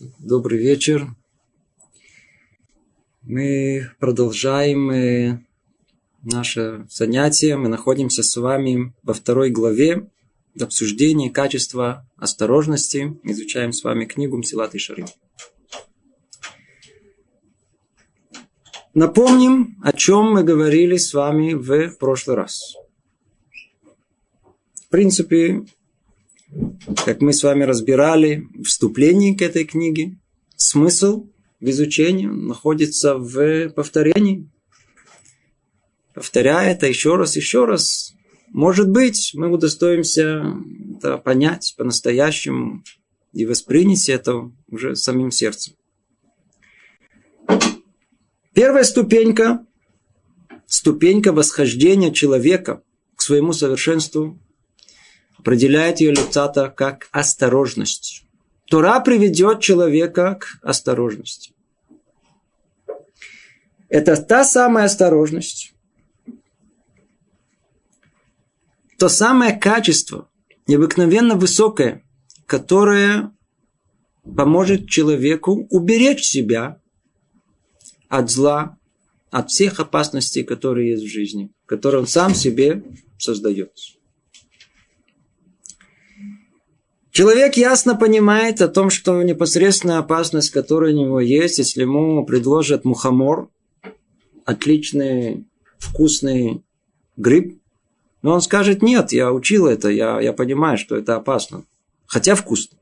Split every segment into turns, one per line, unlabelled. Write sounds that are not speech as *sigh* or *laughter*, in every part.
Добрый вечер. Мы продолжаем э, наше занятие. Мы находимся с вами во второй главе обсуждения качества осторожности. Изучаем с вами книгу Мсилат и Шарим. Напомним, о чем мы говорили с вами в прошлый раз. В принципе, как мы с вами разбирали вступление к этой книге, смысл в изучении находится в повторении. Повторяя это еще раз, еще раз, может быть, мы удостоимся это понять по-настоящему и воспринять это уже самим сердцем. Первая ступенька, ступенька восхождения человека к своему совершенству определяет ее Люцата как осторожность. Тура приведет человека к осторожности. Это та самая осторожность, то самое качество, необыкновенно высокое, которое поможет человеку уберечь себя от зла, от всех опасностей, которые есть в жизни, которые он сам себе создает. Человек ясно понимает о том, что непосредственная опасность, которая у него есть, если ему предложат мухомор, отличный, вкусный гриб, но он скажет, нет, я учил это, я, я понимаю, что это опасно. Хотя вкусно.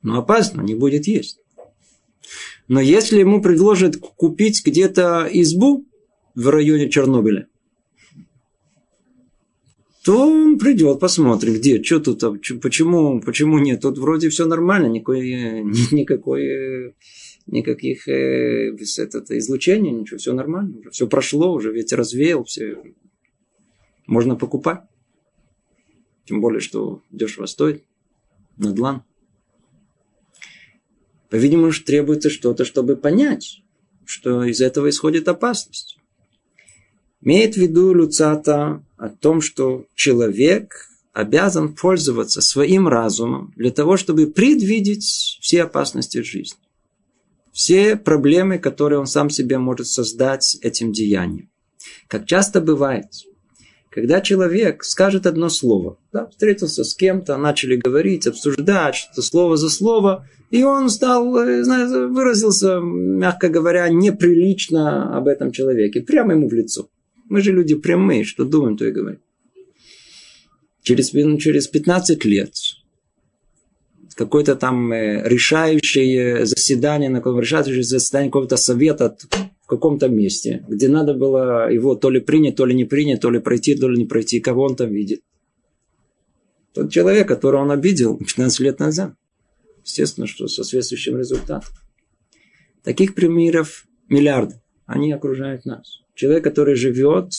Но опасно, не будет есть. Но если ему предложат купить где-то избу в районе Чернобыля, то он придет, посмотрит, где, что тут, а почему, почему нет. Тут вроде все нормально, никакой, *laughs* никакой, никаких э, это, излучения, ничего, все нормально, уже все прошло, уже ветер развеял, все можно покупать. Тем более, что дешево стоит. Надлан. По-видимому, требуется что-то, чтобы понять, что из этого исходит опасность. Имеет в виду Люцата о том, что человек обязан пользоваться своим разумом для того, чтобы предвидеть все опасности жизни. Все проблемы, которые он сам себе может создать этим деянием. Как часто бывает, когда человек скажет одно слово, да, встретился с кем-то, начали говорить, обсуждать что-то слово за слово, и он стал, э, знаете, выразился, мягко говоря, неприлично об этом человеке, прямо ему в лицо. Мы же люди прямые, что думаем, то и говорим. Через, ну, через 15 лет какое-то там э, решающее заседание, на каком решающее заседание какого-то совета в каком-то месте, где надо было его то ли принять, то ли не принять, то ли пройти, то ли не пройти, кого он там видит. Тот человек, которого он обидел 15 лет назад. Естественно, что со соответствующим результатом. Таких примеров миллиарды. Они окружают нас. Человек, который живет,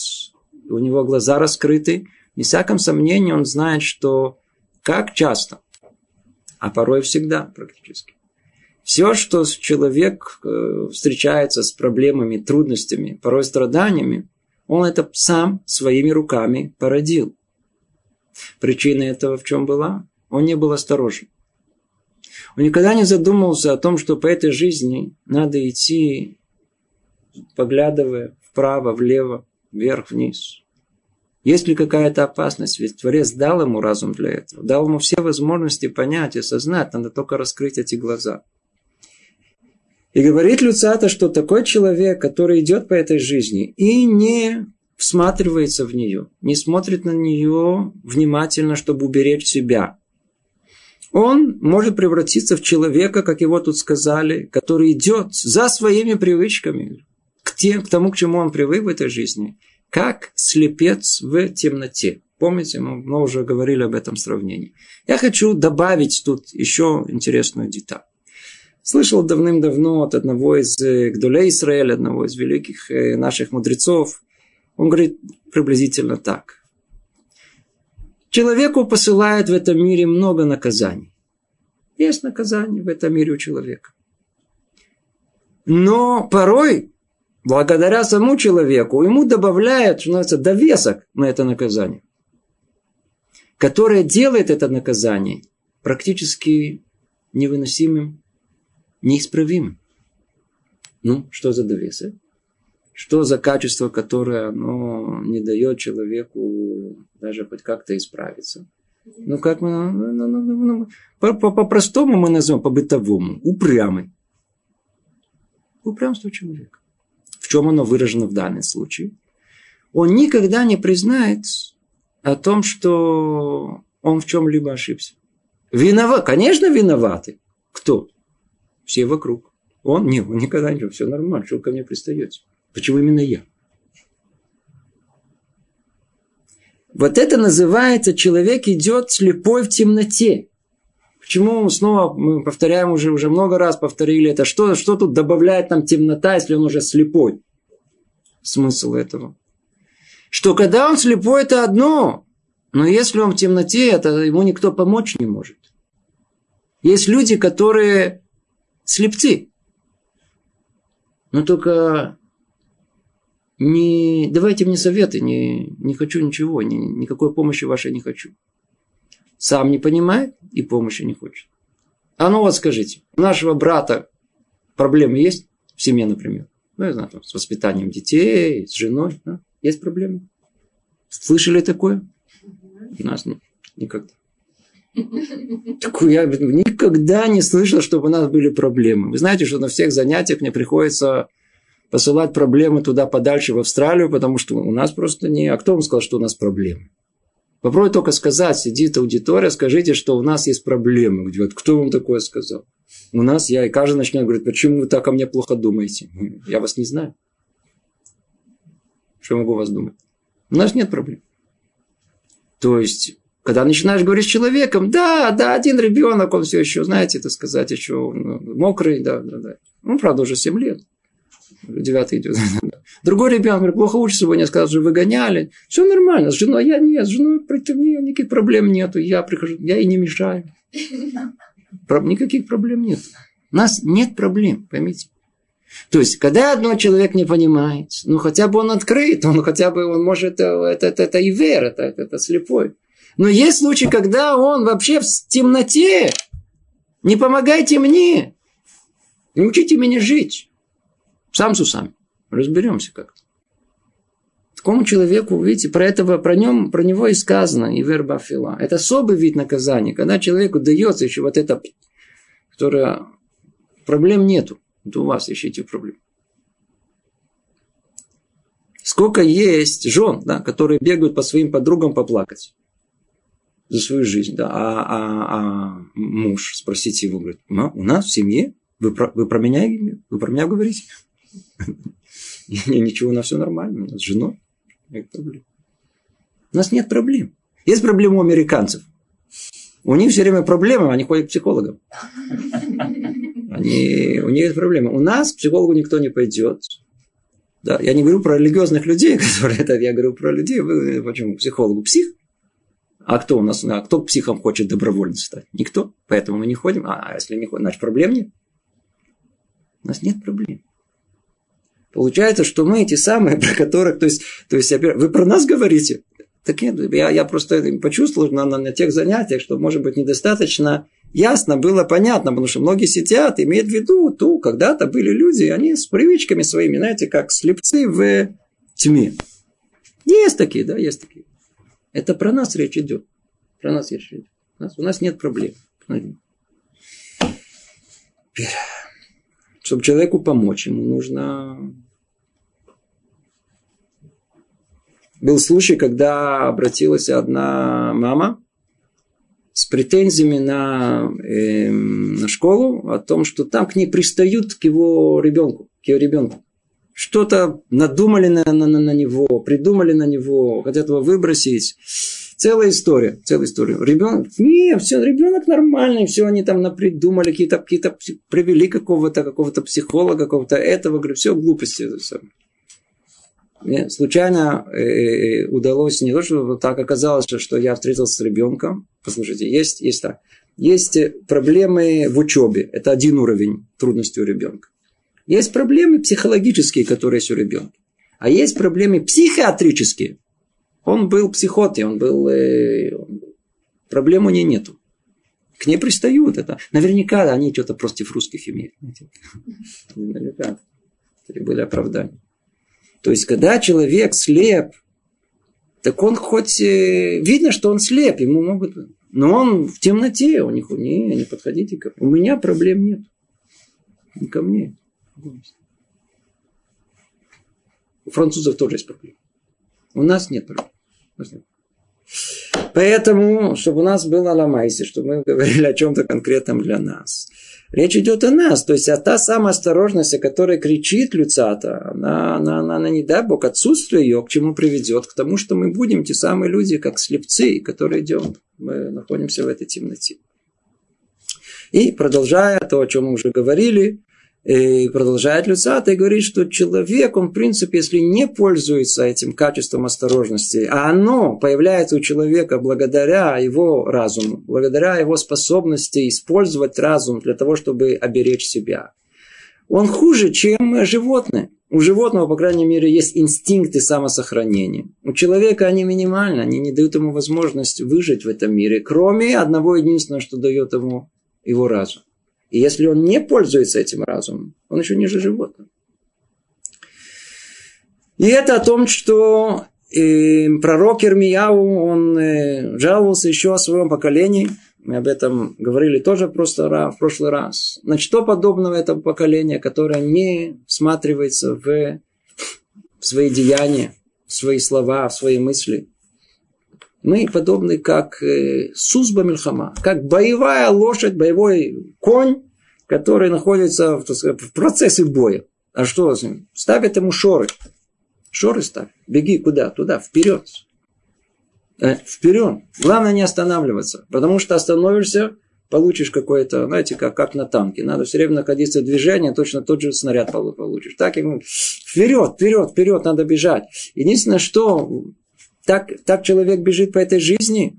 у него глаза раскрыты, не всяком сомнении он знает, что как часто, а порой всегда практически. Все, что человек э, встречается с проблемами, трудностями, порой страданиями, он это сам своими руками породил. Причина этого в чем была? Он не был осторожен. Он никогда не задумывался о том, что по этой жизни надо идти, поглядывая вправо, влево, вверх, вниз. Есть ли какая-то опасность? Ведь Творец дал ему разум для этого. Дал ему все возможности понять и осознать. Надо только раскрыть эти глаза. И говорит Люцата, что такой человек, который идет по этой жизни и не всматривается в нее, не смотрит на нее внимательно, чтобы уберечь себя, он может превратиться в человека, как его тут сказали, который идет за своими привычками, к, тем, к тому, к чему он привык в этой жизни, как слепец в темноте. Помните, мы, уже говорили об этом сравнении. Я хочу добавить тут еще интересную деталь. Слышал давным-давно от одного из э, Гдолей Израиля, одного из великих э, наших мудрецов. Он говорит приблизительно так. Человеку посылают в этом мире много наказаний. Есть наказания в этом мире у человека. Но порой благодаря самому человеку, ему добавляет, что называется, довесок на это наказание, которое делает это наказание практически невыносимым неисправимы. Ну, что за довесы? Что за качество, которое оно не дает человеку даже хоть как-то исправиться? Ну, как мы... Ну, ну, ну, ну, по-простому мы назовем, по-бытовому. Упрямый. Упрямство человека. Чем оно выражено в данном случае? Он никогда не признает о том, что он в чем-либо ошибся. Виноват, конечно, виноваты. Кто? Все вокруг. Он? Нет, он никогда не все нормально, что вы ко мне пристаете? Почему именно я? Вот это называется, человек идет слепой в темноте. Почему снова мы повторяем уже, уже много раз повторили это? Что, что тут добавляет нам темнота, если он уже слепой? Смысл этого. Что когда он слепой, это одно. Но если он в темноте, это ему никто помочь не может. Есть люди, которые слепцы. Но только не давайте мне советы, не, не хочу ничего, не, никакой помощи вашей не хочу. Сам не понимает и помощи не хочет. А ну вот скажите, у нашего брата проблемы есть в семье, например? Ну, я знаю, там, с воспитанием детей, с женой. Да? Есть проблемы? Слышали такое? У нас нет, никогда. Такую я никогда не слышал, чтобы у нас были проблемы. Вы знаете, что на всех занятиях мне приходится посылать проблемы туда подальше, в Австралию, потому что у нас просто не... А кто вам сказал, что у нас проблемы? Попробуй только сказать, сидит аудитория, скажите, что у нас есть проблемы. Вот кто вам такое сказал? У нас я, и каждый начнет говорить, почему вы так о мне плохо думаете? Я вас не знаю. Что могу вас думать? У нас нет проблем. То есть, когда начинаешь говорить с человеком, да, да, один ребенок, он все еще, знаете, это сказать, еще ну, мокрый, да, да, да. Ну, правда, уже 7 лет. Девятый идет. *laughs* Другой ребенок говорит, плохо учится, сегодня сказал, что выгоняли. Все нормально, с женой я нет, с женой против нее никаких проблем нету. Я прихожу, я и не мешаю. Никаких проблем нет. У нас нет проблем, поймите. То есть, когда одно человек не понимает, ну хотя бы он открыт, он хотя бы он может, это, это, это, это ивер, это, это, это слепой. Но есть случаи, когда он вообще в темноте. Не помогайте мне. Не учите меня жить. Сам с усами. Разберемся как. Такому человеку, видите, про этого, про нем, про него и сказано, и верба фила. Это особый вид наказания, когда человеку дается еще вот это, которое проблем нету. Это у вас ищите проблем. Сколько есть жен, да, которые бегают по своим подругам поплакать за свою жизнь, да, а, а, а муж, спросите его, говорит, у нас в семье, вы про, вы про меня, вы про меня говорите? *laughs* Ничего, у нас все нормально, у нас с женой. Нет проблем. У нас нет проблем. Есть проблемы у американцев. У них все время проблемы, они ходят к психологам. Они, у них есть проблемы. У нас к психологу никто не пойдет. Да, я не говорю про религиозных людей, *laughs* которые это, я говорю про людей, почему? Психологу псих. А кто у нас, а кто психом хочет добровольно стать? Никто. Поэтому мы не ходим. А если не ходим, значит проблем нет. У нас нет проблем. Получается, что мы эти самые, *laughs* про которых, то есть, то есть вы про нас говорите? Так нет, я, я просто почувствовал на, на, на тех занятиях, что, может быть, недостаточно ясно было понятно, потому что многие сидят, имеют в виду, ту, когда-то были люди, они с привычками своими, знаете, как слепцы в тьме. Есть такие, да, есть такие. Это про нас речь идет. Про нас речь идет. У нас, у нас нет проблем. Чтобы человеку помочь, ему нужно Был случай, когда обратилась одна мама с претензиями на, э, на школу о том, что там к ней пристают к его ребенку, к ее ребенку. Что-то надумали на, на, на него, придумали на него, хотят его выбросить. Целая история, целая история. Ребенок, не, все, ребенок нормальный, все они там напридумали, какие-то, какие-то привели какого-то, какого-то психолога, какого-то этого, говорю, все глупости. Мне случайно э, э, удалось не то, что так оказалось, что я встретился с ребенком. Послушайте, есть, есть так. Есть проблемы в учебе. Это один уровень трудности у ребенка. Есть проблемы психологические, которые есть у ребенка. А есть проблемы психиатрические. Он был психоте, он был... Э, проблем у нее нету. к ней пристают. Это наверняка они что-то против русских имеют. *laughs* Наверняка. Были оправдания. То есть, когда человек слеп, так он хоть э, видно, что он слеп, ему могут... Но он в темноте, у них не, не подходите ко мне. У меня проблем нет. Не ко мне. У французов тоже есть проблемы. У нас нет проблем. Поэтому, чтобы у нас было ламайси, чтобы мы говорили о чем-то конкретном для нас. Речь идет о нас, то есть а та самая осторожность, о которой кричит Люцата, она, она, она, она, не дай Бог, отсутствие ее к чему приведет? К тому, что мы будем те самые люди, как слепцы, которые идем, мы находимся в этой темноте. И продолжая то, о чем мы уже говорили, и продолжает Люцата и говорит, что человек, он в принципе, если не пользуется этим качеством осторожности, а оно появляется у человека благодаря его разуму, благодаря его способности использовать разум для того, чтобы оберечь себя, он хуже, чем животное. У животного, по крайней мере, есть инстинкты самосохранения. У человека они минимальны, они не дают ему возможность выжить в этом мире, кроме одного единственного, что дает ему его разум. И если он не пользуется этим разумом, он еще ниже животного. И это о том, что э, пророк Ирмияу, он э, жаловался еще о своем поколении. Мы об этом говорили тоже просто в прошлый раз. На что подобного этого поколения, которое не всматривается в, в свои деяния, в свои слова, в свои мысли. Мы подобны как э, Сузба Мельхама, как боевая лошадь, боевой конь, который находится в, сказать, в процессе боя. А что с ним? Ставят ему шоры. Шоры ставь. Беги куда? Туда, вперед. Э, вперед. Главное не останавливаться. Потому что остановишься, получишь какое-то, знаете, как, как на танке. Надо все время находиться в движении, точно тот же снаряд получишь. Так ему вперед, вперед, вперед, надо бежать. Единственное, что так, так человек бежит по этой жизни.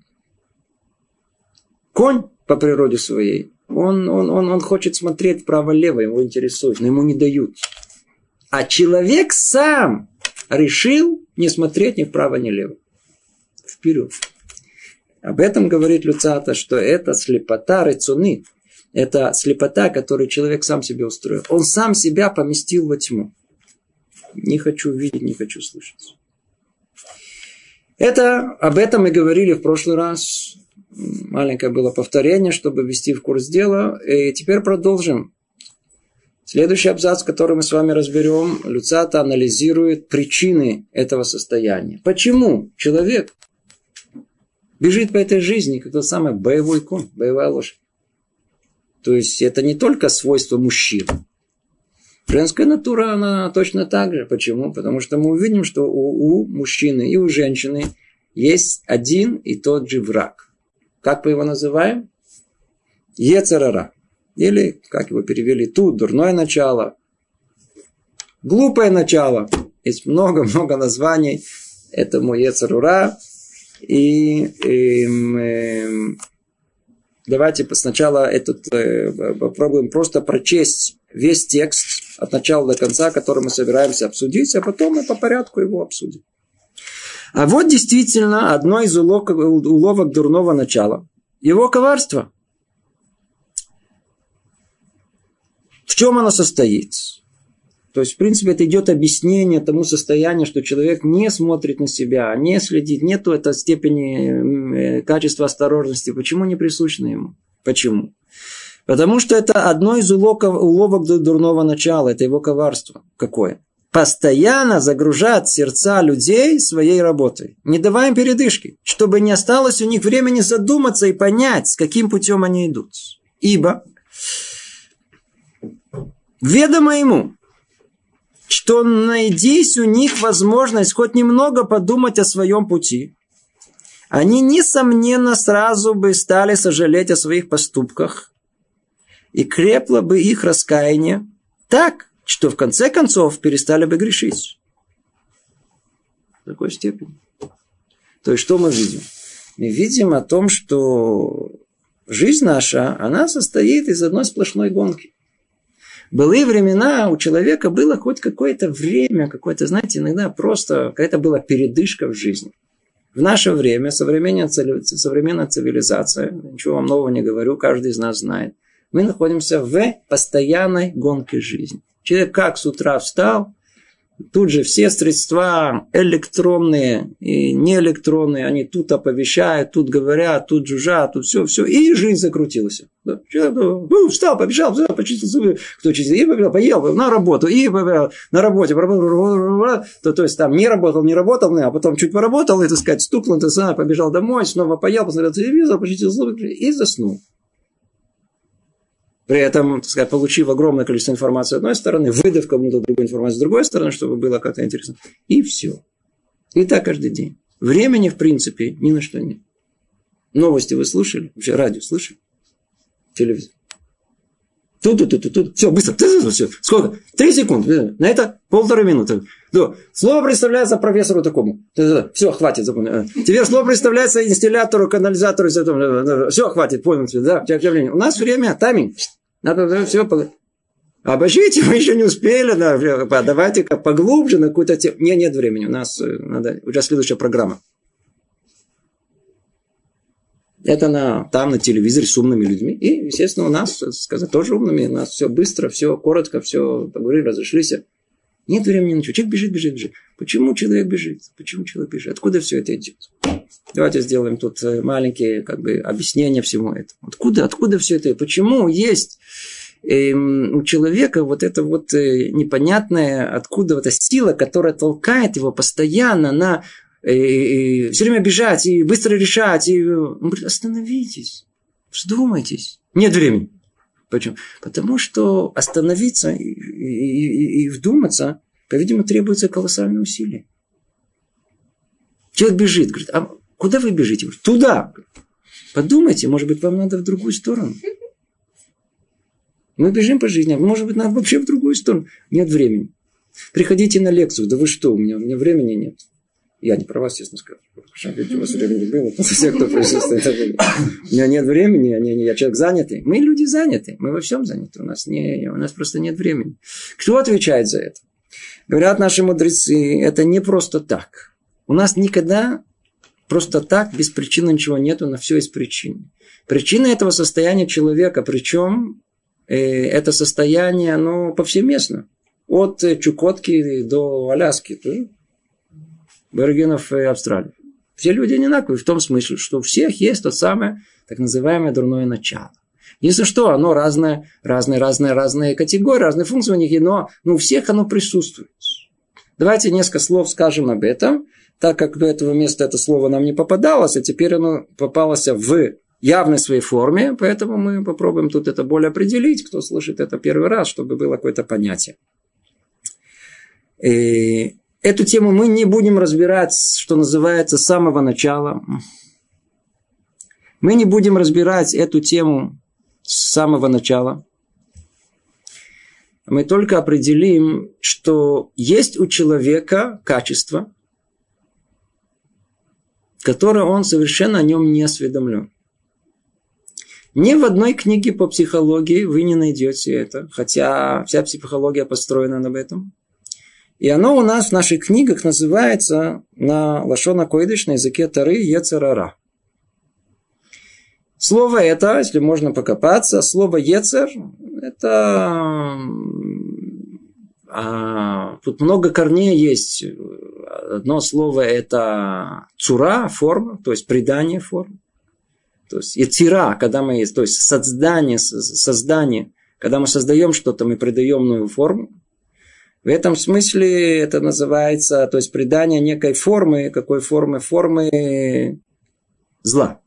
Конь по природе своей. Он, он, он, он хочет смотреть вправо-лево, его интересует, но ему не дают. А человек сам решил не смотреть ни вправо, ни влево. Вперед. Об этом говорит Люцата, что это слепота рецуны. Это слепота, которую человек сам себе устроил. Он сам себя поместил во тьму. Не хочу видеть, не хочу слышать. Это, об этом мы говорили в прошлый раз. Маленькое было повторение, чтобы ввести в курс дела. И теперь продолжим. Следующий абзац, который мы с вами разберем, Люцата анализирует причины этого состояния. Почему человек бежит по этой жизни, как тот самый боевой конь, боевая лошадь? То есть это не только свойство мужчин. Женская натура, она точно так же. Почему? Потому что мы увидим, что у, у мужчины и у женщины есть один и тот же враг. Как мы его называем? Ецерара. Или, как его перевели тут, дурное начало. Глупое начало. Есть много-много названий этому Ецерура. И, и э, давайте сначала этот, э, попробуем просто прочесть весь текст от начала до конца, который мы собираемся обсудить, а потом мы по порядку его обсудим. А вот действительно одно из уловок, уловок дурного начала. Его коварство. В чем оно состоит? То есть, в принципе, это идет объяснение тому состоянию, что человек не смотрит на себя, не следит, нету этой степени э, качества осторожности. Почему не присущно ему? Почему? Потому что это одно из уловок, уловок дурного начала, это его коварство. Какое? Постоянно загружать сердца людей своей работой. Не давая им передышки, чтобы не осталось у них времени задуматься и понять, с каким путем они идут. Ибо ведомо ему, что найдись у них возможность хоть немного подумать о своем пути, они, несомненно, сразу бы стали сожалеть о своих поступках и крепло бы их раскаяние так, что в конце концов перестали бы грешить. В такой степени. То есть, что мы видим? Мы видим о том, что жизнь наша, она состоит из одной сплошной гонки. В былые времена у человека было хоть какое-то время, какое-то, знаете, иногда просто какая-то была передышка в жизни. В наше время современная цивилизация, ничего вам нового не говорю, каждый из нас знает, мы находимся в постоянной гонке жизни. Человек как с утра встал, Тут же все средства электронные и неэлектронные, они тут оповещают, тут говорят, тут жужжат, тут все, все, и жизнь закрутилась. Да? Человек ну, встал, побежал, встал, почистил зубы, кто чистил, и побежал, поел, на работу, и побежал, на работе, то, то есть там не работал, не работал, а потом чуть поработал, и, так сказать, стукнул, самое, побежал домой, снова поел, посмотрел телевизор, почистил зубы и заснул. При этом, так сказать, получив огромное количество информации с одной стороны, выдав кому-то другую информацию с другой стороны, чтобы было как-то интересно. И все. И так каждый день. Времени, в принципе, ни на что нет. Новости вы слушали? Вообще радио слышали? Телевизор. Тут, тут, тут, тут. Все, быстро. Все. Сколько? Три секунды. На это полторы минуты. Да. Слово представляется профессору такому. Все, хватит. Запомни. А. Теперь слово представляется инстиллятору, канализатору. Все, хватит. Понял. Да? У нас время, тайминг. Надо все Обождите, *laughs* мы еще не успели, да, давайте-ка поглубже на какую-то тему. Не, нет времени, у нас э, надо, уже следующая программа. Это на, там на телевизоре с умными людьми. И, естественно, у нас, сказать, тоже умными. У нас все быстро, все коротко, все поговорили, разошлись. Нет времени ничего. Человек бежит, бежит, бежит. Почему человек бежит? Почему человек бежит? Откуда все это идет? Давайте сделаем тут э, маленькие как бы, объяснения всему этому. Откуда, откуда все это? Почему есть эм, у человека вот это вот э, непонятное, откуда вот эта сила, которая толкает его постоянно на э, э, все время бежать и быстро решать. И... Он говорит, остановитесь, вздумайтесь. Нет времени. Почему? Потому что остановиться и, и, и, вдуматься, по-видимому, требуется колоссальное усилие. Человек бежит, говорит, а куда вы бежите? Туда. Подумайте, может быть, вам надо в другую сторону. Мы бежим по жизни, а может быть, надо вообще в другую сторону. Нет времени. Приходите на лекцию. Да вы что, у меня, у меня времени нет. Я не про вас, честно скажу. Ведь у вас времени было. Все, кто присутствует. У меня нет времени, я человек занятый. Мы люди заняты. Мы во всем заняты. У нас, не, у нас просто нет времени. Кто отвечает за это? Говорят наши мудрецы, это не просто так. У нас никогда просто так, без причины ничего нету, на все есть причины. Причина этого состояния человека, причем э, это состояние, оно повсеместно. От Чукотки до Аляски, аборигенов Австралии. Все люди одинаковые в том смысле, что у всех есть то самое так называемое дурное начало. Если что, оно разное, разные, разные, разные категории, разные функции у них, но ну, у всех оно присутствует. Давайте несколько слов скажем об этом, так как до этого места это слово нам не попадалось, а теперь оно попалось в явной своей форме, поэтому мы попробуем тут это более определить, кто слышит это первый раз, чтобы было какое-то понятие. И эту тему мы не будем разбирать, что называется, с самого начала. Мы не будем разбирать эту тему с самого начала мы только определим, что есть у человека качество, которое он совершенно о нем не осведомлен. Ни в одной книге по психологии вы не найдете это, хотя вся психология построена на этом. И оно у нас в наших книгах называется на лошона койдыш на языке Тары Ецерара. Слово это, если можно покопаться, слово Ецер, это а, тут много корней есть. Одно слово это цура, форма, то есть придание формы. То есть яцира, когда мы то есть создание, создание, когда мы создаем что-то, мы придаем новую форму. В этом смысле это называется, то есть придание некой формы, какой формы? Формы зла.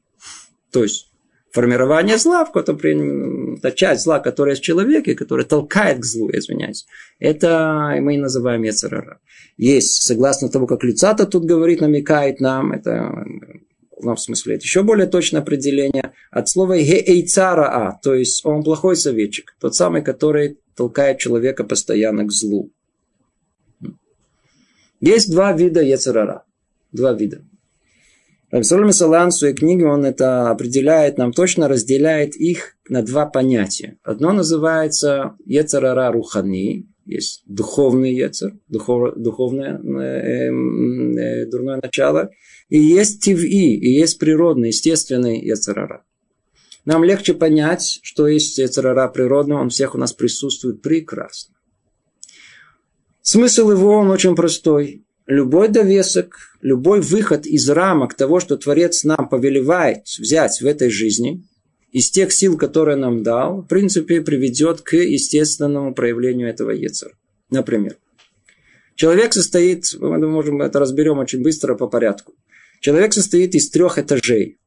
То есть формирование зла, в котором та часть зла, которая есть в человеке, которая толкает к злу, извиняюсь, это мы и называем Ецерара. Есть, согласно тому, как Люцата тут говорит, намекает нам, это в смысле, это еще более точное определение от слова геэйцараа, то есть он плохой советчик, тот самый, который толкает человека постоянно к злу. Есть два вида Ецерара. Два вида. Рабисоль Салан в своей книге он это определяет, нам точно разделяет их на два понятия. Одно называется Ецарара Рухани, есть духовный яцер, духов, духовное э, э, дурное начало, и есть тиви, и есть природный, естественный яцерара. Нам легче понять, что есть яцерара природный, он всех у нас присутствует прекрасно. Смысл его, он очень простой. Любой довесок, любой выход из рамок того, что Творец нам повелевает взять в этой жизни – из тех сил, которые нам дал, в принципе, приведет к естественному проявлению этого яцера. Например, человек состоит, мы можем это разберем очень быстро по порядку. Человек состоит из трех этажей.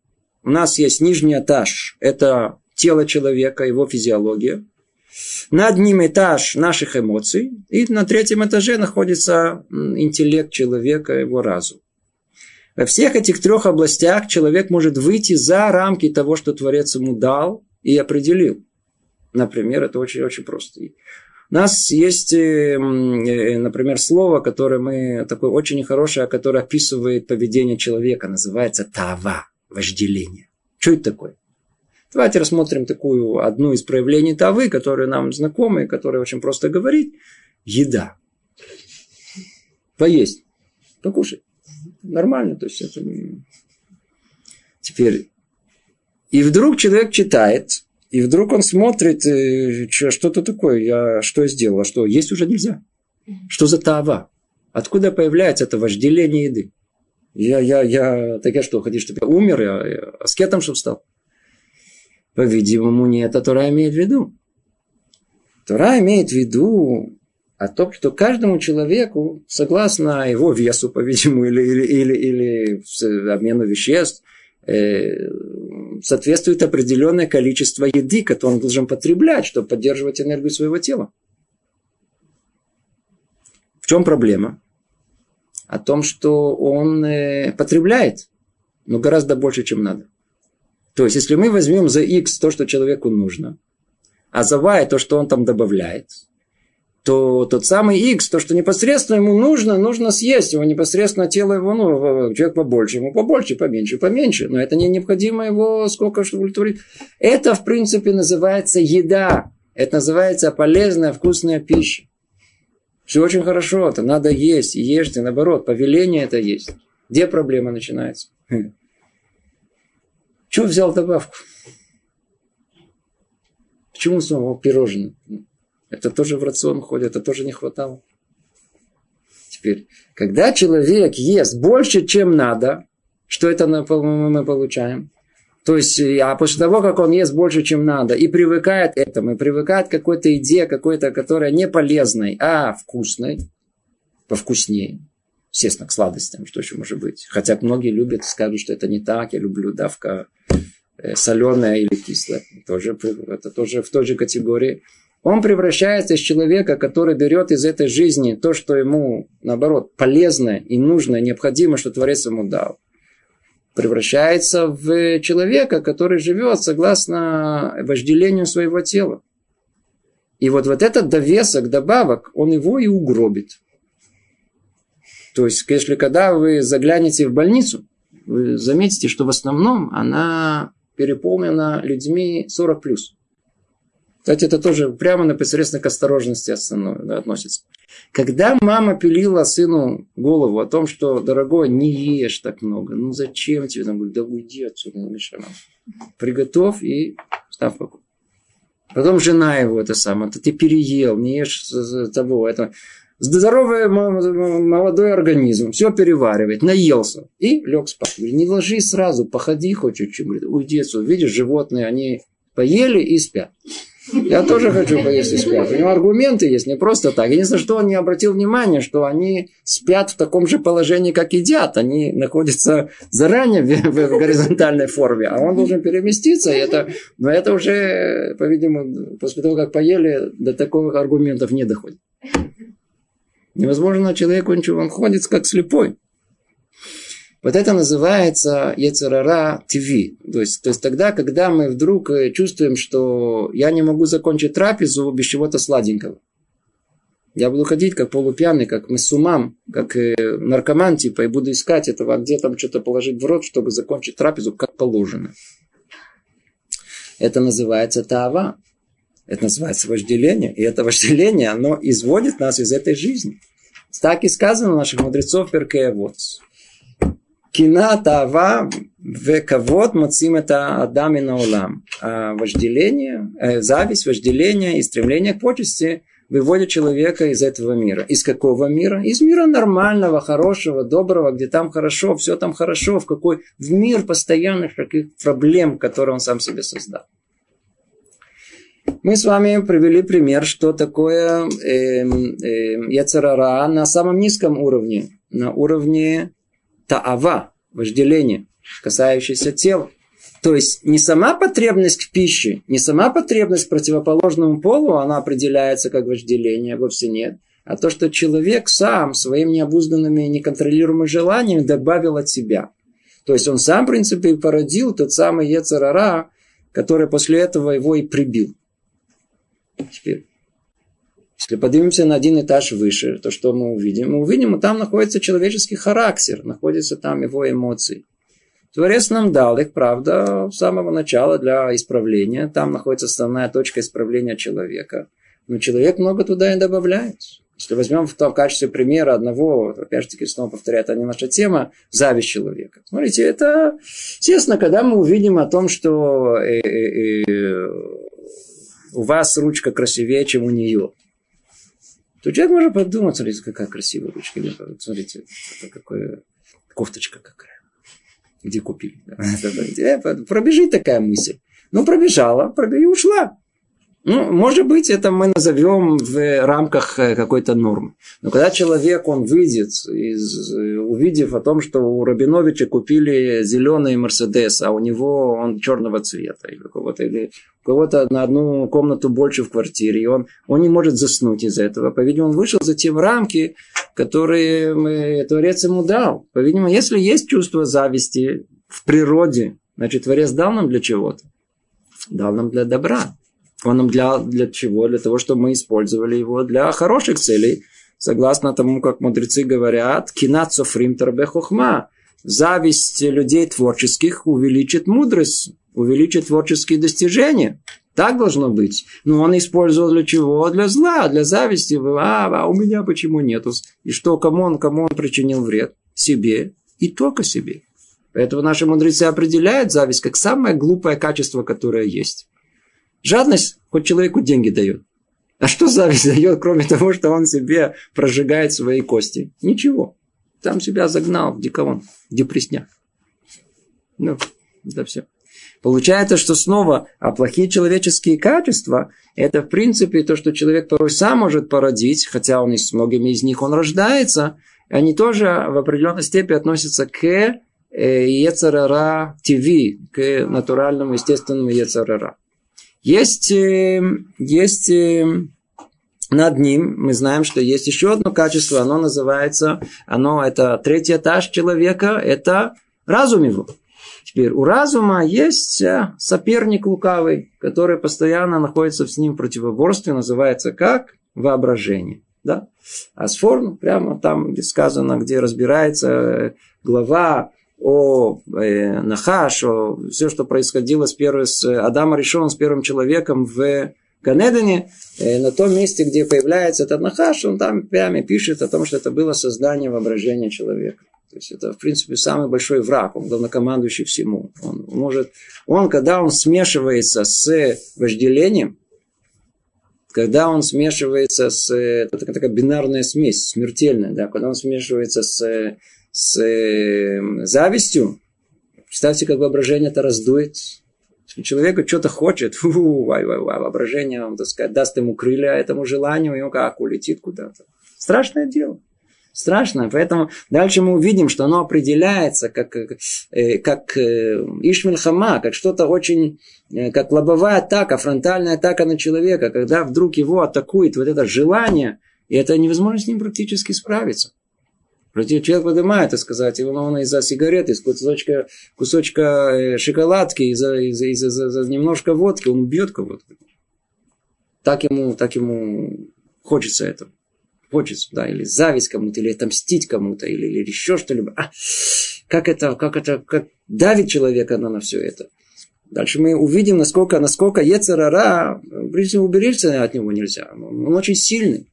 У нас есть нижний этаж, это тело человека, его физиология. Над ним этаж наших эмоций. И на третьем этаже находится интеллект человека, его разум. Во всех этих трех областях человек может выйти за рамки того, что Творец ему дал и определил. Например, это очень-очень просто. У нас есть, э, э, например, слово, которое мы, такое очень хорошее, которое описывает поведение человека, называется тава, вожделение. Что это такое? Давайте рассмотрим такую одну из проявлений тавы, которые нам знакомы, которая очень просто говорит. Еда. Поесть. Покушать нормально. То есть это... Теперь, и вдруг человек читает, и вдруг он смотрит, э, что-то такое, я что я сделал, а что, есть уже нельзя. Что за тава? Откуда появляется это вожделение еды? Я, я, я, так я что, хотите, чтобы я умер, я, я аскетом, чтобы стал? По-видимому, не это Тора имеет в виду. Тора имеет в виду о том, что каждому человеку, согласно его весу, по-видимому, или, или, или, или обмену веществ, э, соответствует определенное количество еды, которое он должен потреблять, чтобы поддерживать энергию своего тела. В чем проблема? О том, что он э, потребляет, но гораздо больше, чем надо. То есть, если мы возьмем за X то, что человеку нужно, а за Y то, что он там добавляет – то тот самый X, то, что непосредственно ему нужно, нужно съесть. Его непосредственно тело его, ну, человек побольше, ему побольше, поменьше, поменьше. Но это не необходимо его сколько, чтобы удовлетворить. Это, в принципе, называется еда. Это называется полезная, вкусная пища. Все очень хорошо, это надо есть, ешьте, наоборот, повеление это есть. Где проблема начинается? Чего взял добавку? Почему снова пирожное? Это тоже в рацион входит, это тоже не хватало. Теперь, когда человек ест больше, чем надо, что это мы получаем? То есть, а после того, как он ест больше, чем надо, и привыкает к этому, и привыкает к какой-то идее, какой-то, которая не полезной, а вкусной, повкуснее, естественно, к сладостям, что еще может быть. Хотя многие любят, скажут, что это не так, я люблю давка э, соленая или кислая. Тоже, это тоже в той же категории. Он превращается из человека, который берет из этой жизни то, что ему, наоборот, полезно и нужно, необходимо, что Творец ему дал. Превращается в человека, который живет согласно вожделению своего тела. И вот, вот этот довесок, добавок, он его и угробит. То есть, если когда вы заглянете в больницу, вы заметите, что в основном она переполнена людьми 40 плюс. Кстати, это тоже прямо непосредственно к осторожности относится. Когда мама пилила сыну голову о том, что, дорогой, не ешь так много, ну зачем тебе? Она говорит, да уйди отсюда, не мешай нам. Приготовь и ставь покой. Потом жена его это самое, ты переел, не ешь того, это здоровый молодой организм, все переваривает, наелся и лег спать. Не ложись сразу, походи хоть чуть-чуть, уйди отсюда. Видишь, животные, они поели и спят. Я тоже хочу поесть и спят. У него аргументы есть, не просто так. Единственное, что он не обратил внимания, что они спят в таком же положении, как едят. Они находятся заранее в, в горизонтальной форме, а он должен переместиться. И это, но это уже, по-видимому, после того, как поели, до таких аргументов не доходит. Невозможно человеку ничего, он ходит как слепой. Вот это называется Ецерара ТВ. То есть, то есть тогда, когда мы вдруг э, чувствуем, что я не могу закончить трапезу без чего-то сладенького. Я буду ходить как полупьяный, как мы с умам, как э, наркоман типа, и буду искать этого, где там что-то положить в рот, чтобы закончить трапезу как положено. Это называется тава. Это называется вожделение. И это вожделение, оно изводит нас из этой жизни. Так и сказано у наших мудрецов Перкея вот. Кина тава вековод мацим это адами на улам. А вожделение, э, зависть, вожделение и стремление к почести выводят человека из этого мира. Из какого мира? Из мира нормального, хорошего, доброго, где там хорошо, все там хорошо, в какой в мир постоянных таких проблем, которые он сам себе создал. Мы с вами привели пример, что такое э, э, яцерара на самом низком уровне, на уровне таава, вожделение, касающееся тела. То есть не сама потребность к пище, не сама потребность к противоположному полу, она определяется как вожделение, вовсе нет. А то, что человек сам своими необузданными, неконтролируемыми желаниями добавил от себя. То есть он сам, в принципе, и породил тот самый Ецарара, который после этого его и прибил. Теперь, если поднимемся на один этаж выше, то что мы увидим? Мы увидим, там находится человеческий характер, находятся там его эмоции. Творец нам дал их, правда, с самого начала для исправления. Там находится основная точка исправления человека. Но человек много туда и добавляет. Если возьмем в, том, качестве примера одного, опять же таки снова повторяю, это не наша тема, зависть человека. Смотрите, это, естественно, когда мы увидим о том, что э, э, э, у вас ручка красивее, чем у нее, то человек может подумать, смотрите, какая красивая ручка. Смотрите, это какая кофточка какая. Где купили. *laughs* Э, пробежит такая мысль. Ну, пробежала, и ушла. Ну, может быть, это мы назовем в рамках э, какой-то нормы. Но когда человек, он выйдет, из, увидев о том, что у Рабиновича купили зеленый Мерседес, а у него он черного цвета, или у кого-то, или у кого-то на одну комнату больше в квартире, и он, он не может заснуть из этого. По-видимому, он вышел за те рамки, которые мы, Творец ему дал. По-видимому, если есть чувство зависти в природе, значит, Творец дал нам для чего-то. Дал нам для добра. Он нам для, для чего? Для того, чтобы мы использовали его для хороших целей. Согласно тому, как мудрецы говорят, кинат софрим хохма. Зависть людей творческих увеличит мудрость, увеличит творческие достижения. Так должно быть. Но он использовал для чего? Для зла, для зависти. А, а у меня почему нету? И что, кому он, кому он причинил вред? Себе и только себе. Поэтому наши мудрецы определяют зависть как самое глупое качество, которое есть. Жадность хоть человеку деньги дает. А что зависть дает, кроме того, что он себе прожигает свои кости? Ничего. Там себя загнал в диковон, в депрессняк. Ну, это все. Получается, что снова, а плохие человеческие качества, это в принципе то, что человек порой сам может породить, хотя он и с многими из них он рождается, они тоже в определенной степени относятся к э, Ецарара ТВ, к натуральному, естественному Ецарара. Есть, э, есть э, над ним, мы знаем, что есть еще одно качество, оно называется, оно это третий этаж человека, это разум его. Теперь у разума есть э, соперник лукавый, который постоянно находится с ним в противоборстве, называется как? Воображение. Да? А с форм, прямо там, где сказано, где разбирается глава о э, Нахаш, о все, что происходило с, первым, с Адамом решен, с первым человеком в Ганедане, э, на том месте, где появляется этот Нахаш, он там прямо пишет о том, что это было создание воображения человека. То есть это, в принципе, самый большой враг, он главнокомандующий всему. Он может, он, когда он смешивается с вожделением, когда он смешивается с, это такая бинарная смесь, смертельная, да, когда он смешивается с с э, завистью, представьте, как воображение это раздует. Если человеку что-то хочет, фу, вай, вай, воображение, он, так сказать, даст ему крылья этому желанию, и он как улетит куда-то. Страшное дело. Страшно. Поэтому дальше мы увидим, что оно определяется как, э, как э, Ишмельхама, как что-то очень, э, как лобовая атака, фронтальная атака на человека, когда вдруг его атакует вот это желание, и это невозможно с ним практически справиться. Человек поднимает, так сказать, его он из-за сигареты, из кусочка, кусочка э, шоколадки, из-за, из-за, из-за, из-за немножко водки, он убьет кого-то. Так ему, так ему хочется этого. Хочется, да, или зависть кому-то, или отомстить кому-то, или, или еще что-либо. А, как это, как это, как давит человека на, на все это. Дальше мы увидим, насколько, насколько Ецерара, в принципе, уберечься от него нельзя. Он очень сильный.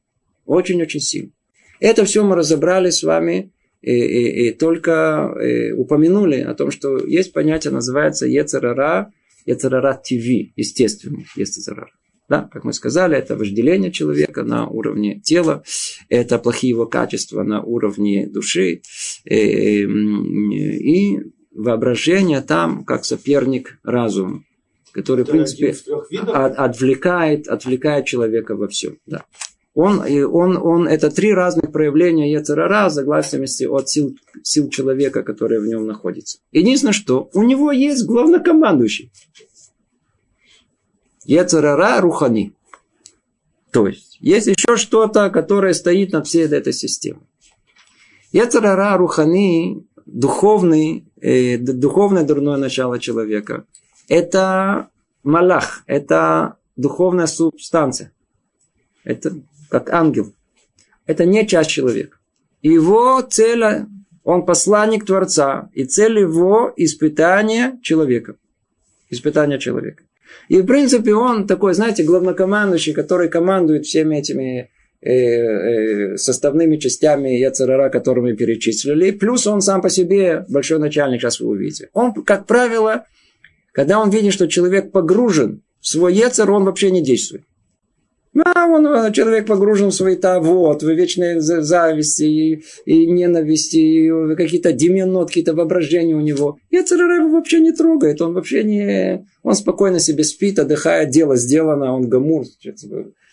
Очень-очень сильный. Это все мы разобрали с вами и, и, и только и упомянули о том, что есть понятие, называется Ецерара, Ецерара ТВ, естественно, Ецерара. Да, как мы сказали, это вожделение человека на уровне тела, это плохие его качества на уровне души, и, и воображение там как соперник разума, который, в принципе, отвлекает, отвлекает человека во всем. Да. Он, он, он, это три разных проявления Ецерара в зависимости от сил, сил человека, которые в нем находятся. Единственное, что у него есть главнокомандующий. Ецерара Рухани. То есть, есть еще что-то, которое стоит над всей этой системой. Ецерара Рухани, духовный, э, духовное дурное начало человека, это малах, это духовная субстанция. Это как ангел. Это не часть человека. Его цель, он посланник Творца, и цель его испытание человека. Испытание человека. И, в принципе, он такой, знаете, главнокомандующий, который командует всеми этими э, э, составными частями Яцерара, мы перечислили. Плюс он сам по себе большой начальник, сейчас вы увидите. Он, как правило, когда он видит, что человек погружен в свой Яцер, он вообще не действует. А он, э, человек погружен в свои вот, в вечные зависти и, и ненависти, и какие-то деменот, какие-то воображения у него. И Ацерара вообще не трогает, он вообще не... Он спокойно себе спит, отдыхает, дело сделано, он гамур,